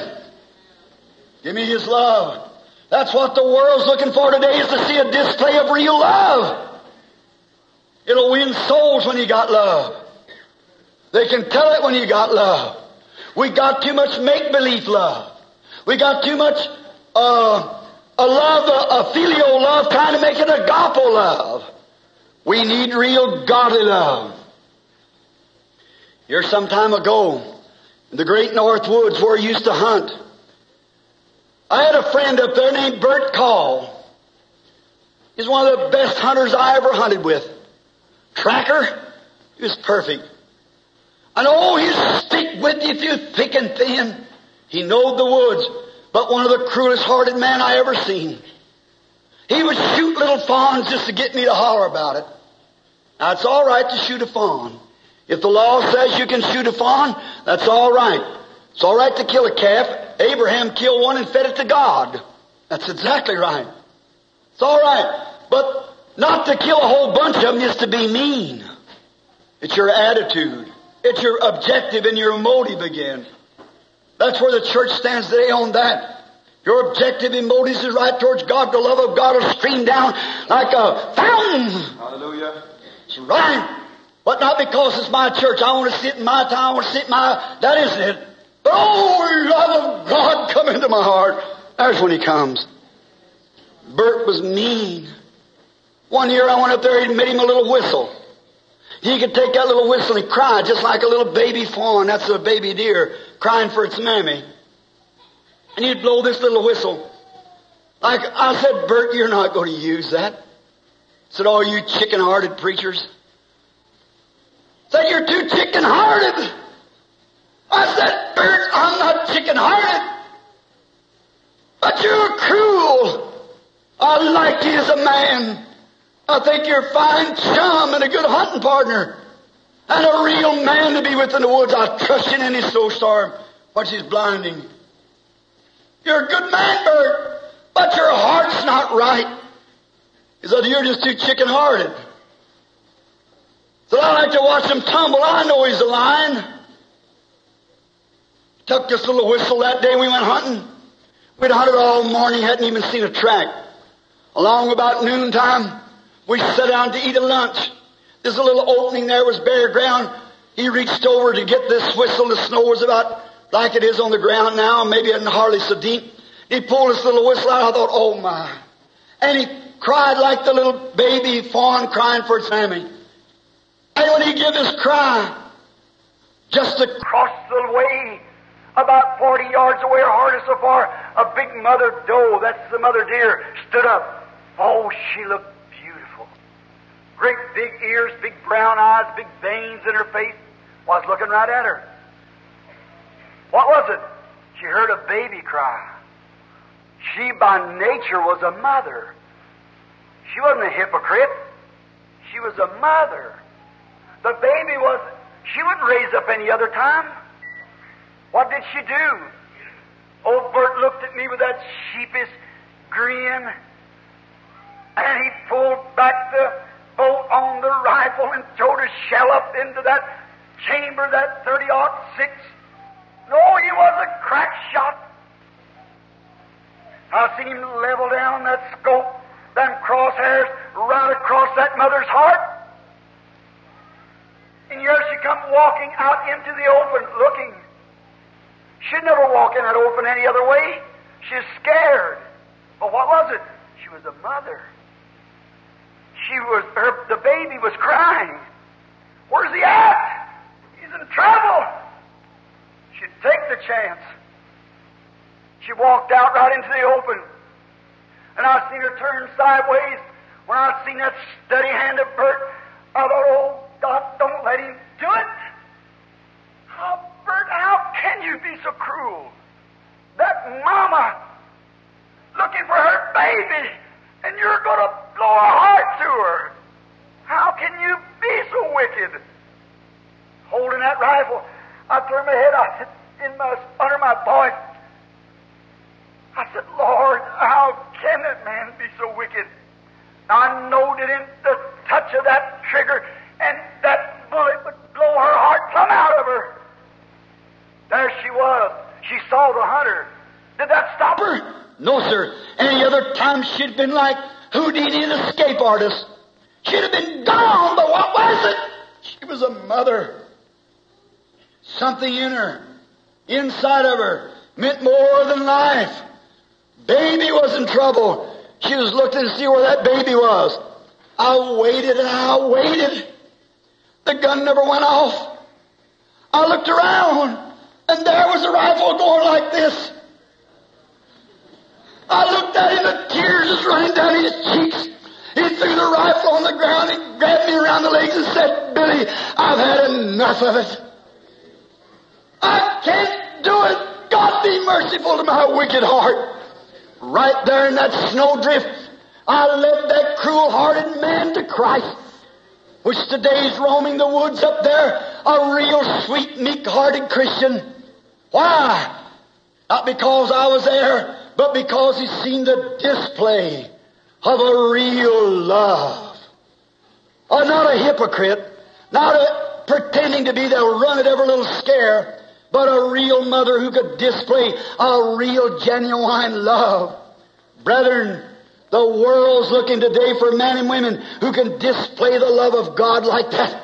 Give me His love. That's what the world's looking for today is to see a display of real love. It'll win souls when you got love. They can tell it when you got love. We got too much make-believe love. We got too much uh, a love, a, a filial love, trying to make it a agape love. We need real godly love. Here some time ago, in the great North Woods where I used to hunt, I had a friend up there named Bert Call. He's one of the best hunters I ever hunted with. Tracker, he was perfect. And oh, he'd stick with you through thick and thin. He knowed the woods, but one of the cruelest hearted men I ever seen. He would shoot little fawns just to get me to holler about it. Now it's all right to shoot a fawn. If the law says you can shoot a fawn, that's all right. It's all right to kill a calf. Abraham killed one and fed it to God. That's exactly right. It's all right. But not to kill a whole bunch of them is to be mean. It's your attitude. It's your objective and your motive again. That's where the church stands today on that. Your objective and motives is right towards God. The love of God will stream down like a fountain.
Hallelujah.
It's right. But not because it's my church. I want to sit in my time. I want to sit in my, that isn't it. But oh, love of God come into my heart. There's when he comes. Bert was mean. One year I went up there and made him a little whistle. He could take that little whistle and cry just like a little baby fawn. That's a baby deer crying for its mammy. And he'd blow this little whistle Like I said, Bert, you're not going to use that. Said, oh, you chicken-hearted preachers. Said, you're too chicken-hearted. I said, Bert, I'm not chicken-hearted. But you're cruel. I like you as a man. I think you're fine chum and a good hunting partner. And a real man to be with in the woods. I trust in any snowstorm. But she's blinding. You're a good man, Bert, but your heart's not right. He said, you're just too chicken-hearted. So I like to watch him tumble. I know he's a lion. Took this little whistle that day we went hunting. We'd hunted all morning, hadn't even seen a track. Along about noontime, we sat down to eat a lunch. There's a little opening there was bare ground. He reached over to get this whistle. The snow was about like it is on the ground now, maybe it isn't hardly so deep. He pulled this little whistle out. I thought, oh my. And he cried like the little baby fawn crying for its mammy. And when he gave his cry, just across the way, about 40 yards away or hardly so far, a big mother doe, that's the mother deer, stood up. Oh, she looked. Great big ears, big brown eyes, big veins in her face. Was looking right at her. What was it? She heard a baby cry. She by nature was a mother. She wasn't a hypocrite. She was a mother. The baby was, she wouldn't raise up any other time. What did she do? Old Bert looked at me with that sheepish grin, and he pulled back the bolt on the rifle and throwed a shell up into that chamber, that 30 six. No, he was a crack shot. I seen him level down that scope, them crosshairs, right across that mother's heart. And here she come walking out into the open, looking. She'd never walk in that open any other way. She's scared. But what was it? She was a mother. She was, her, the baby was crying. Where's he at? He's in trouble. She'd take the chance. She walked out right into the open. And I seen her turn sideways. When I seen that steady hand of Bert, I thought, oh, God, don't let him do it. How, Bert, how can you be so cruel? That mama looking for her baby, and you're going to blow her heart to her. How can you be so wicked? Holding that rifle, I turned my head out in my, under my voice. I said, Lord, how can that man be so wicked? I know in the touch of that trigger and that bullet would blow her heart plumb out of her. There she was. She saw the hunter. Did that stop her? No, sir. Any other time she'd been like Houdini, an escape artist. She'd have been gone, but what was it? She was a mother. Something in her, inside of her, meant more than life. Baby was in trouble. She was looking to see where that baby was. I waited and I waited. The gun never went off. I looked around and there was a rifle going like this. I looked at him, the tears was running down his cheeks. He threw the rifle on the ground, he grabbed me around the legs and said, Billy, I've had enough of it. I can't do it. God be merciful to my wicked heart. Right there in that snowdrift, I led that cruel-hearted man to Christ, which today is roaming the woods up there, a real sweet, meek-hearted Christian. Why? Not because I was there, but because he's seen the display of a real love. Oh, not a hypocrite, not a pretending to be there, run at every little scare, but a real mother who could display a real genuine love. Brethren, the world's looking today for men and women who can display the love of God like that.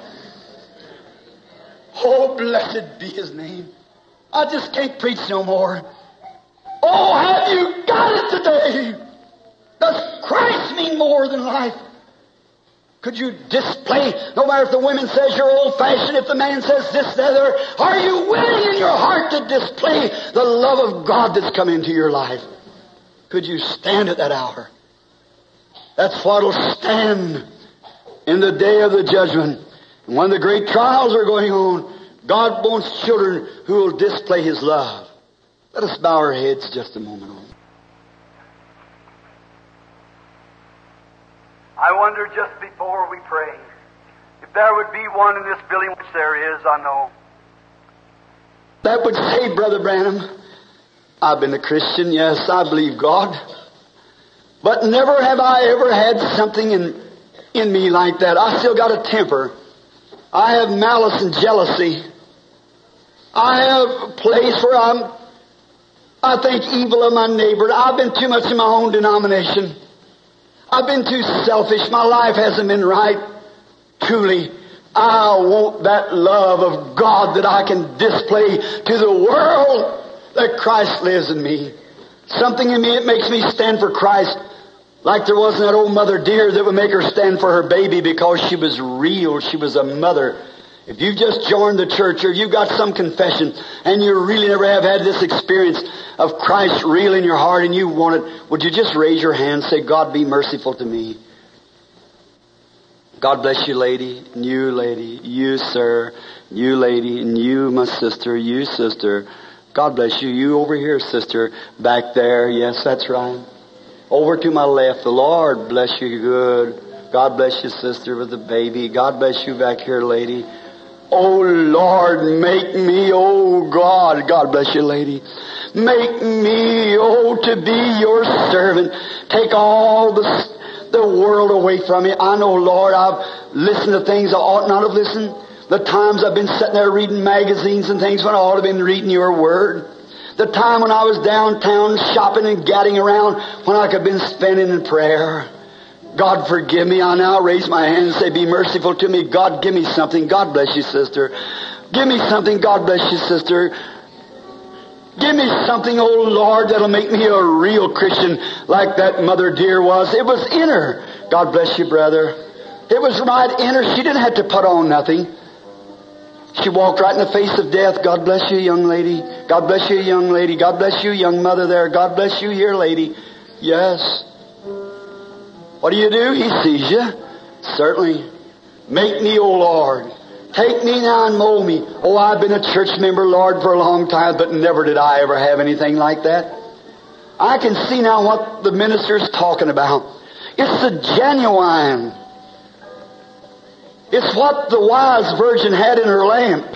Oh, blessed be His name. I just can't preach no more. Oh, have you got it today? Does Christ mean more than life? Could you display, no matter if the woman says you're old fashioned, if the man says this, the other, are you willing in your heart to display the love of God that's come into your life? Could you stand at that hour? That's what'll stand in the day of the judgment. And when the great trials are going on, God wants children who will display His love. Let us bow our heads just a moment.
I wonder just before we pray if there would be one in this building, which there is, I know.
That would say, Brother Branham, I've been a Christian, yes, I believe God. But never have I ever had something in, in me like that. I still got a temper. I have malice and jealousy. I have a place where I'm, I think evil of my neighbor. I've been too much in my own denomination. I've been too selfish. My life hasn't been right. Truly, I want that love of God that I can display to the world that Christ lives in me. Something in me that makes me stand for Christ. Like there wasn't that old mother deer that would make her stand for her baby because she was real. She was a mother. If you've just joined the church or you've got some confession and you really never have had this experience of Christ real in your heart and you want it, would you just raise your hand and say, God be merciful to me? God bless you, lady, you, lady, you, sir, you, lady, and you, my sister, you, sister. God bless you. You over here, sister, back there. Yes, that's right. Over to my left. The Lord bless you good. God bless you, sister, with the baby. God bless you back here, lady. Oh Lord, make me, oh God, God bless you, lady. Make me, oh, to be your servant. Take all the, the world away from me. I know, Lord, I've listened to things I ought not have listened. The times I've been sitting there reading magazines and things when I ought to have been reading your word. The time when I was downtown shopping and gadding around when I could have been spending in prayer. God forgive me. I now raise my hand and say, be merciful to me. God give me something. God bless you, sister. Give me something. God bless you, sister. Give me something, oh Lord, that'll make me a real Christian like that mother deer was. It was in her. God bless you, brother. It was right in her. She didn't have to put on nothing. She walked right in the face of death. God bless you, young lady. God bless you, young lady. God bless you, young mother there. God bless you here, lady. Yes. What do you do? He sees you. Certainly. Make me, O Lord. Take me now and mold me. Oh, I've been a church member, Lord, for a long time, but never did I ever have anything like that. I can see now what the minister's talking about. It's the genuine. It's what the wise virgin had in her lamp.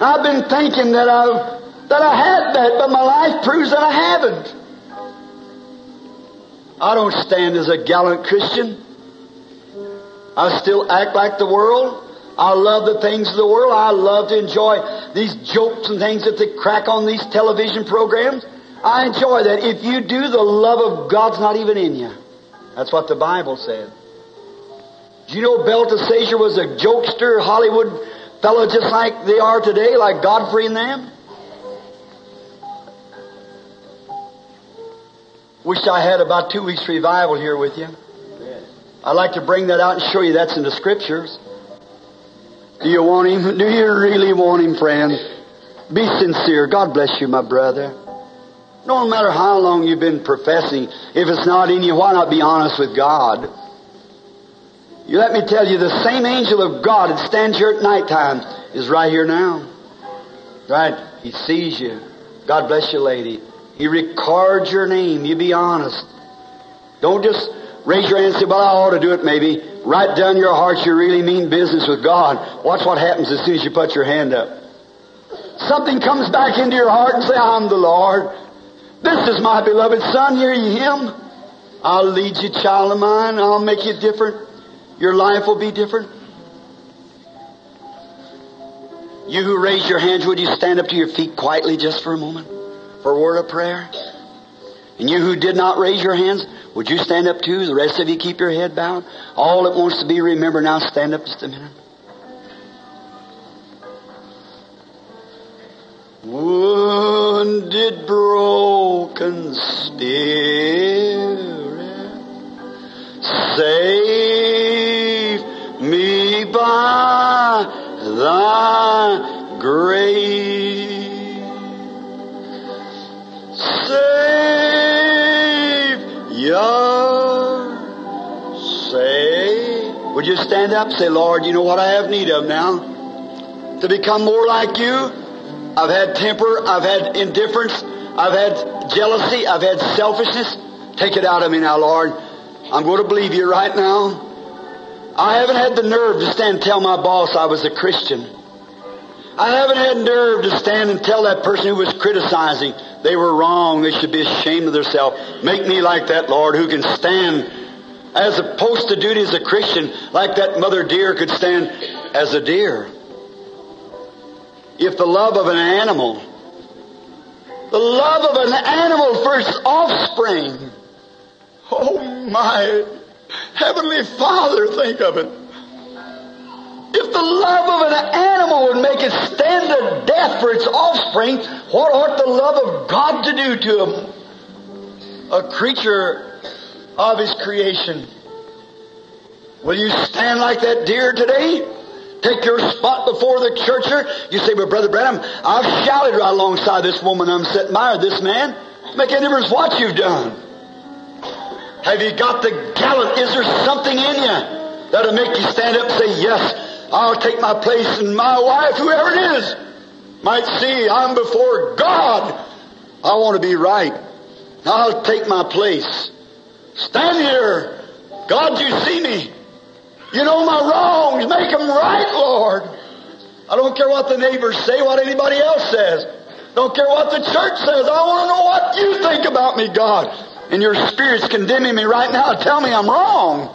I've been thinking that I've that I had that, but my life proves that I haven't. I don't stand as a gallant Christian. I still act like the world. I love the things of the world. I love to enjoy these jokes and things that they crack on these television programs. I enjoy that. If you do, the love of God's not even in you. That's what the Bible said. Do you know Belteshazzar was a jokester, Hollywood fellow just like they are today, like Godfrey and them? Wish I had about two weeks revival here with you. I'd like to bring that out and show you that's in the scriptures. Do you want him? Do you really want him, friend? Be sincere. God bless you, my brother. No matter how long you've been professing, if it's not in you, why not be honest with God? You let me tell you, the same angel of God that stands here at nighttime is right here now. Right? He sees you. God bless you, lady. He record your name. You be honest. Don't just raise your hand and say, well, I ought to do it maybe. Write down your heart you really mean business with God. Watch what happens as soon as you put your hand up. Something comes back into your heart and say, I'm the Lord. This is my beloved son. Hear ye him. I'll lead you, child of mine. I'll make you different. Your life will be different. You who raise your hands, would you stand up to your feet quietly just for a moment? For a word of prayer? And you who did not raise your hands, would you stand up too? The rest of you keep your head bowed. All that wants to be remembered now, stand up just a minute. Wounded, broken spirit, save me by thy grace. Savior. Say, would you stand up? Say, Lord, you know what I have need of now? To become more like you? I've had temper. I've had indifference. I've had jealousy. I've had selfishness. Take it out of me now, Lord. I'm going to believe you right now. I haven't had the nerve to stand and tell my boss I was a Christian. I haven't had nerve to stand and tell that person who was criticizing they were wrong. They should be ashamed of themselves. Make me like that, Lord, who can stand as opposed to duty as a Christian, like that mother deer could stand as a deer. If the love of an animal, the love of an animal for its offspring, oh my Heavenly Father, think of it. If the love of an animal would make it stand to death for its offspring, what ought the love of God to do to him? A creature of His creation. Will you stand like that deer today? Take your spot before the churcher. You say, but Brother Branham, I've shouted right alongside this woman I'm sitting by, or this man. Make any difference what you've done. Have you got the gallant? Is there something in you that'll make you stand up and say, yes, I'll take my place and my wife, whoever it is, might see I'm before God. I want to be right. I'll take my place. Stand here. God, you see me. You know my wrongs. Make them right, Lord. I don't care what the neighbors say, what anybody else says. Don't care what the church says. I want to know what you think about me, God. And your spirit's condemning me right now. Tell me I'm wrong.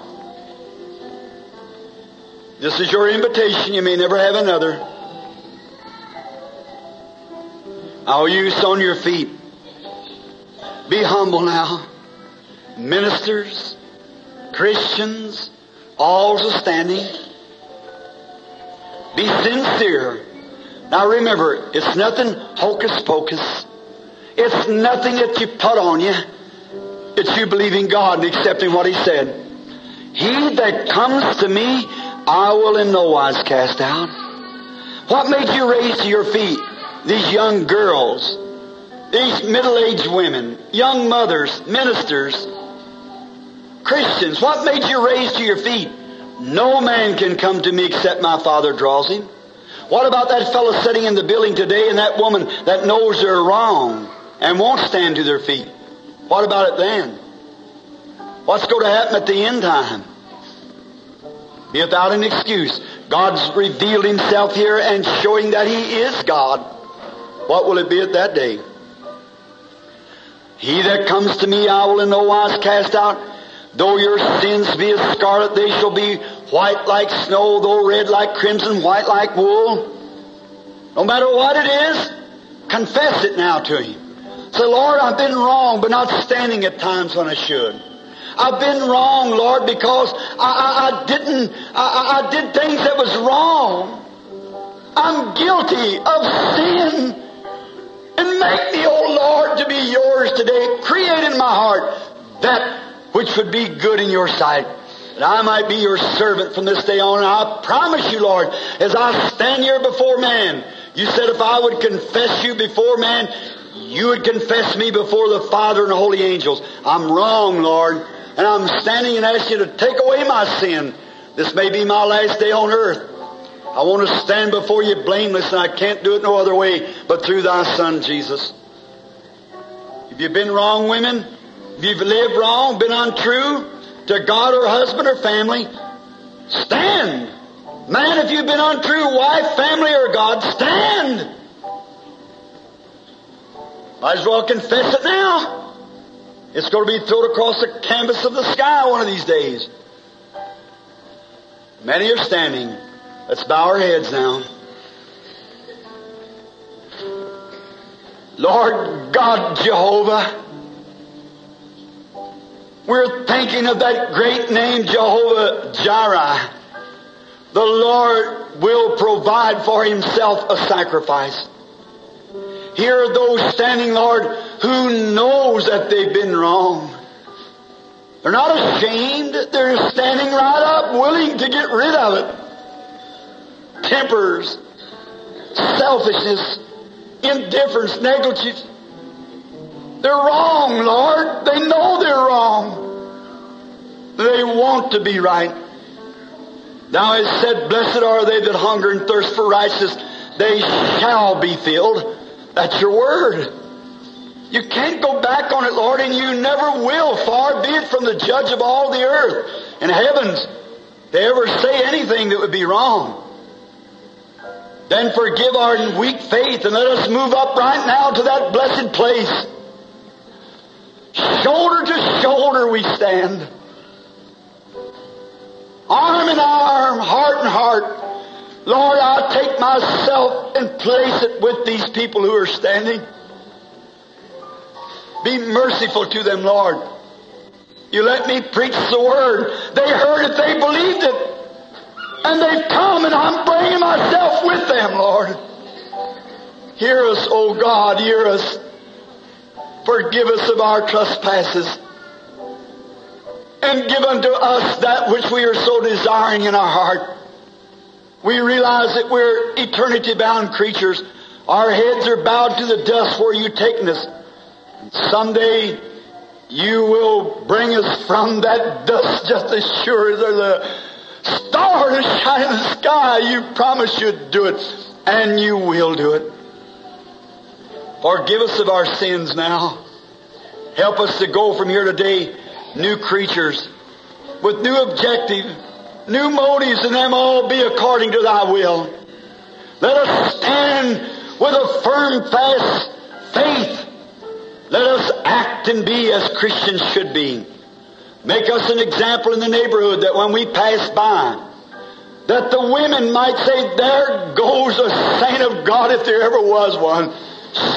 This is your invitation. You may never have another. I'll use on your feet. Be humble now. Ministers, Christians, all standing. Be sincere. Now remember, it's nothing hocus pocus. It's nothing that you put on you. It's you believing God and accepting what He said. He that comes to me, I will in no wise cast out. What made you raise to your feet these young girls, these middle-aged women, young mothers, ministers, Christians? What made you raise to your feet? No man can come to me except my Father draws him. What about that fellow sitting in the building today and that woman that knows they're wrong and won't stand to their feet? What about it then? What's going to happen at the end time? Without an excuse. God's revealed Himself here and showing that He is God. What will it be at that day? He that comes to me I will in no wise cast out. Though your sins be as scarlet, they shall be white like snow, though red like crimson, white like wool. No matter what it is, confess it now to Him. Say, Lord, I've been wrong, but not standing at times when I should. I've been wrong, Lord, because I, I, I didn't, I, I did things that was wrong. I'm guilty of sin. And make me, O Lord, to be yours today. Create in my heart that which would be good in your sight. That I might be your servant from this day on. And I promise you, Lord, as I stand here before man, you said if I would confess you before man, you would confess me before the Father and the holy angels. I'm wrong, Lord. And I'm standing and asking you to take away my sin. This may be my last day on earth. I want to stand before you blameless, and I can't do it no other way but through thy Son, Jesus. If you've been wrong, women, if you've lived wrong, been untrue to God or husband or family, stand. Man, if you've been untrue, wife, family, or God, stand. Might as well confess it now. It's going to be thrown across the canvas of the sky one of these days. Many are standing. Let's bow our heads now. Lord God Jehovah, we're thinking of that great name Jehovah Jireh. The Lord will provide for himself a sacrifice. Here are those standing, Lord, who knows that they've been wrong. They're not ashamed. They're standing right up, willing to get rid of it. Tempers, selfishness, indifference, negligence. They're wrong, Lord. They know they're wrong. They want to be right. Thou hast said, Blessed are they that hunger and thirst for righteousness, they shall be filled. That's your word. You can't go back on it, Lord, and you never will. Far be it from the judge of all the earth and heavens to ever say anything that would be wrong. Then forgive our weak faith and let us move up right now to that blessed place. Shoulder to shoulder we stand. Arm in arm, heart in heart. Lord, I'll take myself and place it with these people who are standing. Be merciful to them, Lord. You let me preach the word. They heard it, they believed it. And they've come and I'm bringing myself with them, Lord. Hear us, O God, hear us. Forgive us of our trespasses. And give unto us that which we are so desiring in our heart. We realize that we're eternity bound creatures. Our heads are bowed to the dust where you've taken us. Someday you will bring us from that dust just as sure as there's a star to shine in the sky. You promised you'd do it, and you will do it. Forgive us of our sins now. Help us to go from here today new creatures with new objective, new motives, and them all be according to thy will. Let us stand with a firm, fast faith. Let us act and be as Christians should be. Make us an example in the neighborhood that when we pass by, that the women might say, there goes a saint of God if there ever was one.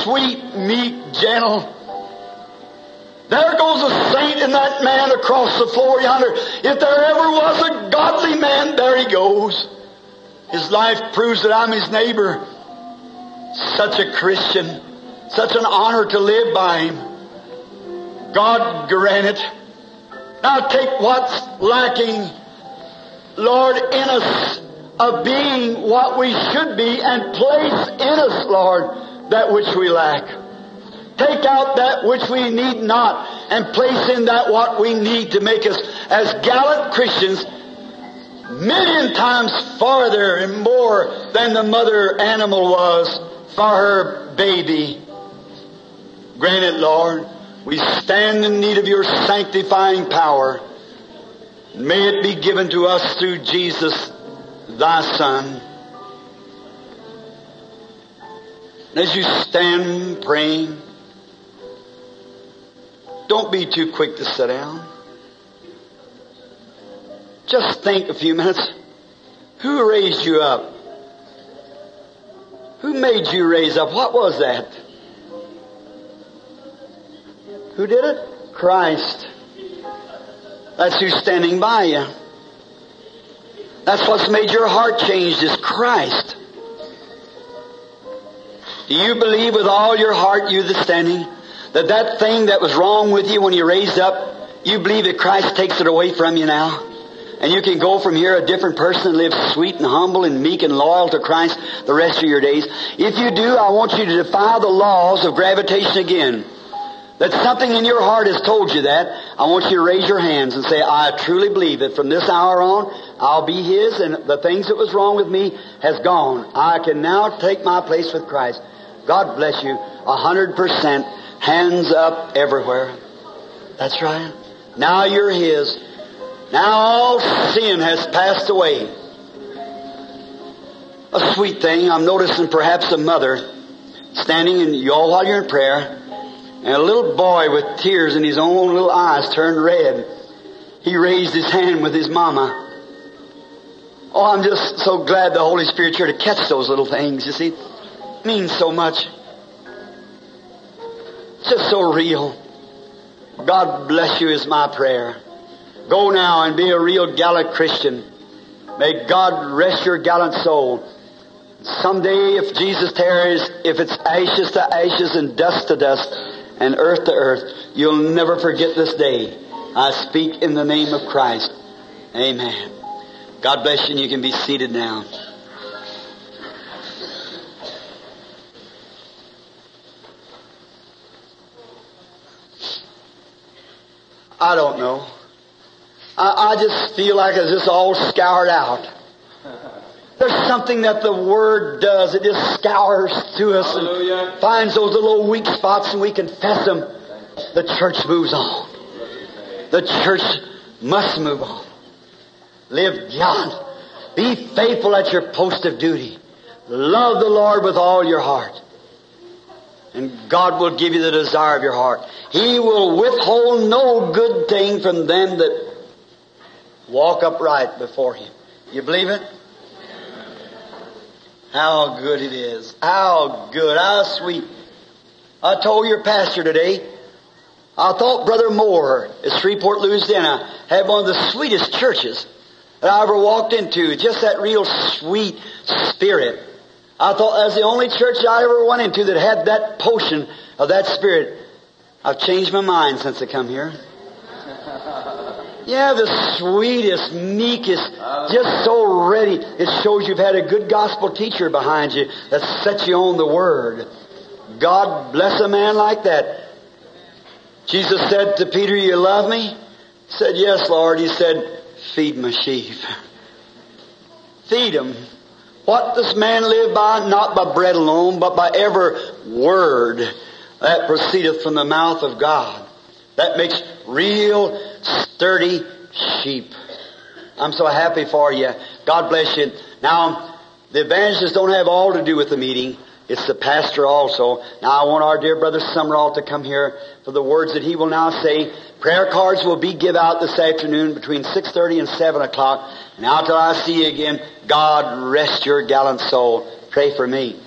Sweet, meek, gentle. There goes a saint in that man across the floor yonder. If there ever was a godly man, there he goes. His life proves that I'm his neighbor. Such a Christian. Such an honor to live by him. God grant it. Now take what's lacking, Lord, in us of being what we should be and place in us, Lord, that which we lack. Take out that which we need not and place in that what we need to make us as gallant Christians million times farther and more than the mother animal was for her baby. Grant it, Lord. We stand in need of your sanctifying power. May it be given to us through Jesus, thy Son. As you stand praying, don't be too quick to sit down. Just think a few minutes. Who raised you up? Who made you raise up? What was that? Who did it? Christ. That's who's standing by you. That's what's made your heart changed is Christ. Do you believe with all your heart, you the standing, that that thing that was wrong with you when you raised up, you believe that Christ takes it away from you now? And you can go from here a different person and live sweet and humble and meek and loyal to Christ the rest of your days. If you do, I want you to defy the laws of gravitation again. That something in your heart has told you that. I want you to raise your hands and say, I truly believe that from this hour on, I'll be His and the things that was wrong with me has gone. I can now take my place with Christ. God bless you. A hundred percent. Hands up everywhere. That's right. Now you're His. Now all sin has passed away. A sweet thing, I'm noticing perhaps a mother standing in you all while you're in prayer, and a little boy with tears in his own little eyes turned red. He raised his hand with his mama. Oh, I'm just so glad the Holy Spirit's here to catch those little things, you see. It means so much. Just so real. God bless you is my prayer. Go now and be a real gallant Christian. May God rest your gallant soul. Someday, if Jesus tarries, if it's ashes to ashes and dust to dust and earth to earth, you'll never forget this day. I speak in the name of Christ. Amen. God bless you and you can be seated now. I don't know. I, I just feel like it's just all scoured out. There's something that the Word does. It just scours through us and finds those little weak spots and we confess them. The church moves on. The church must move on. Live God. Be faithful at your post of duty. Love the Lord with all your heart. And God will give you the desire of your heart. He will withhold no good thing from them that walk upright before Him. You believe it? How good it is. How good. How sweet. I told your pastor today, I thought Brother Moore at Shreveport, Louisiana had one of the sweetest churches that I ever walked into. Just that real sweet spirit. I thought that was the only church I ever went into that had that potion of that spirit. I've changed my mind since I come here. Yeah, the sweetest, meekest, just so ready. It shows you've had a good gospel teacher behind you that sets you on the Word. God bless a man like that. Jesus said to Peter, You love me? He said, Yes, Lord. He said, Feed my sheep. Feed them. What does man live by? Not by bread alone, but by every word that proceedeth from the mouth of God. That makes real sturdy sheep. I'm so happy for you. God bless you. Now, the evangelists don't have all to do with the meeting. It's the pastor also. Now I want our dear brother Summerall to come here for the words that he will now say. Prayer cards will be give out this afternoon between 6.30 and 7 o'clock. Now till I see you again, God rest your gallant soul. Pray for me.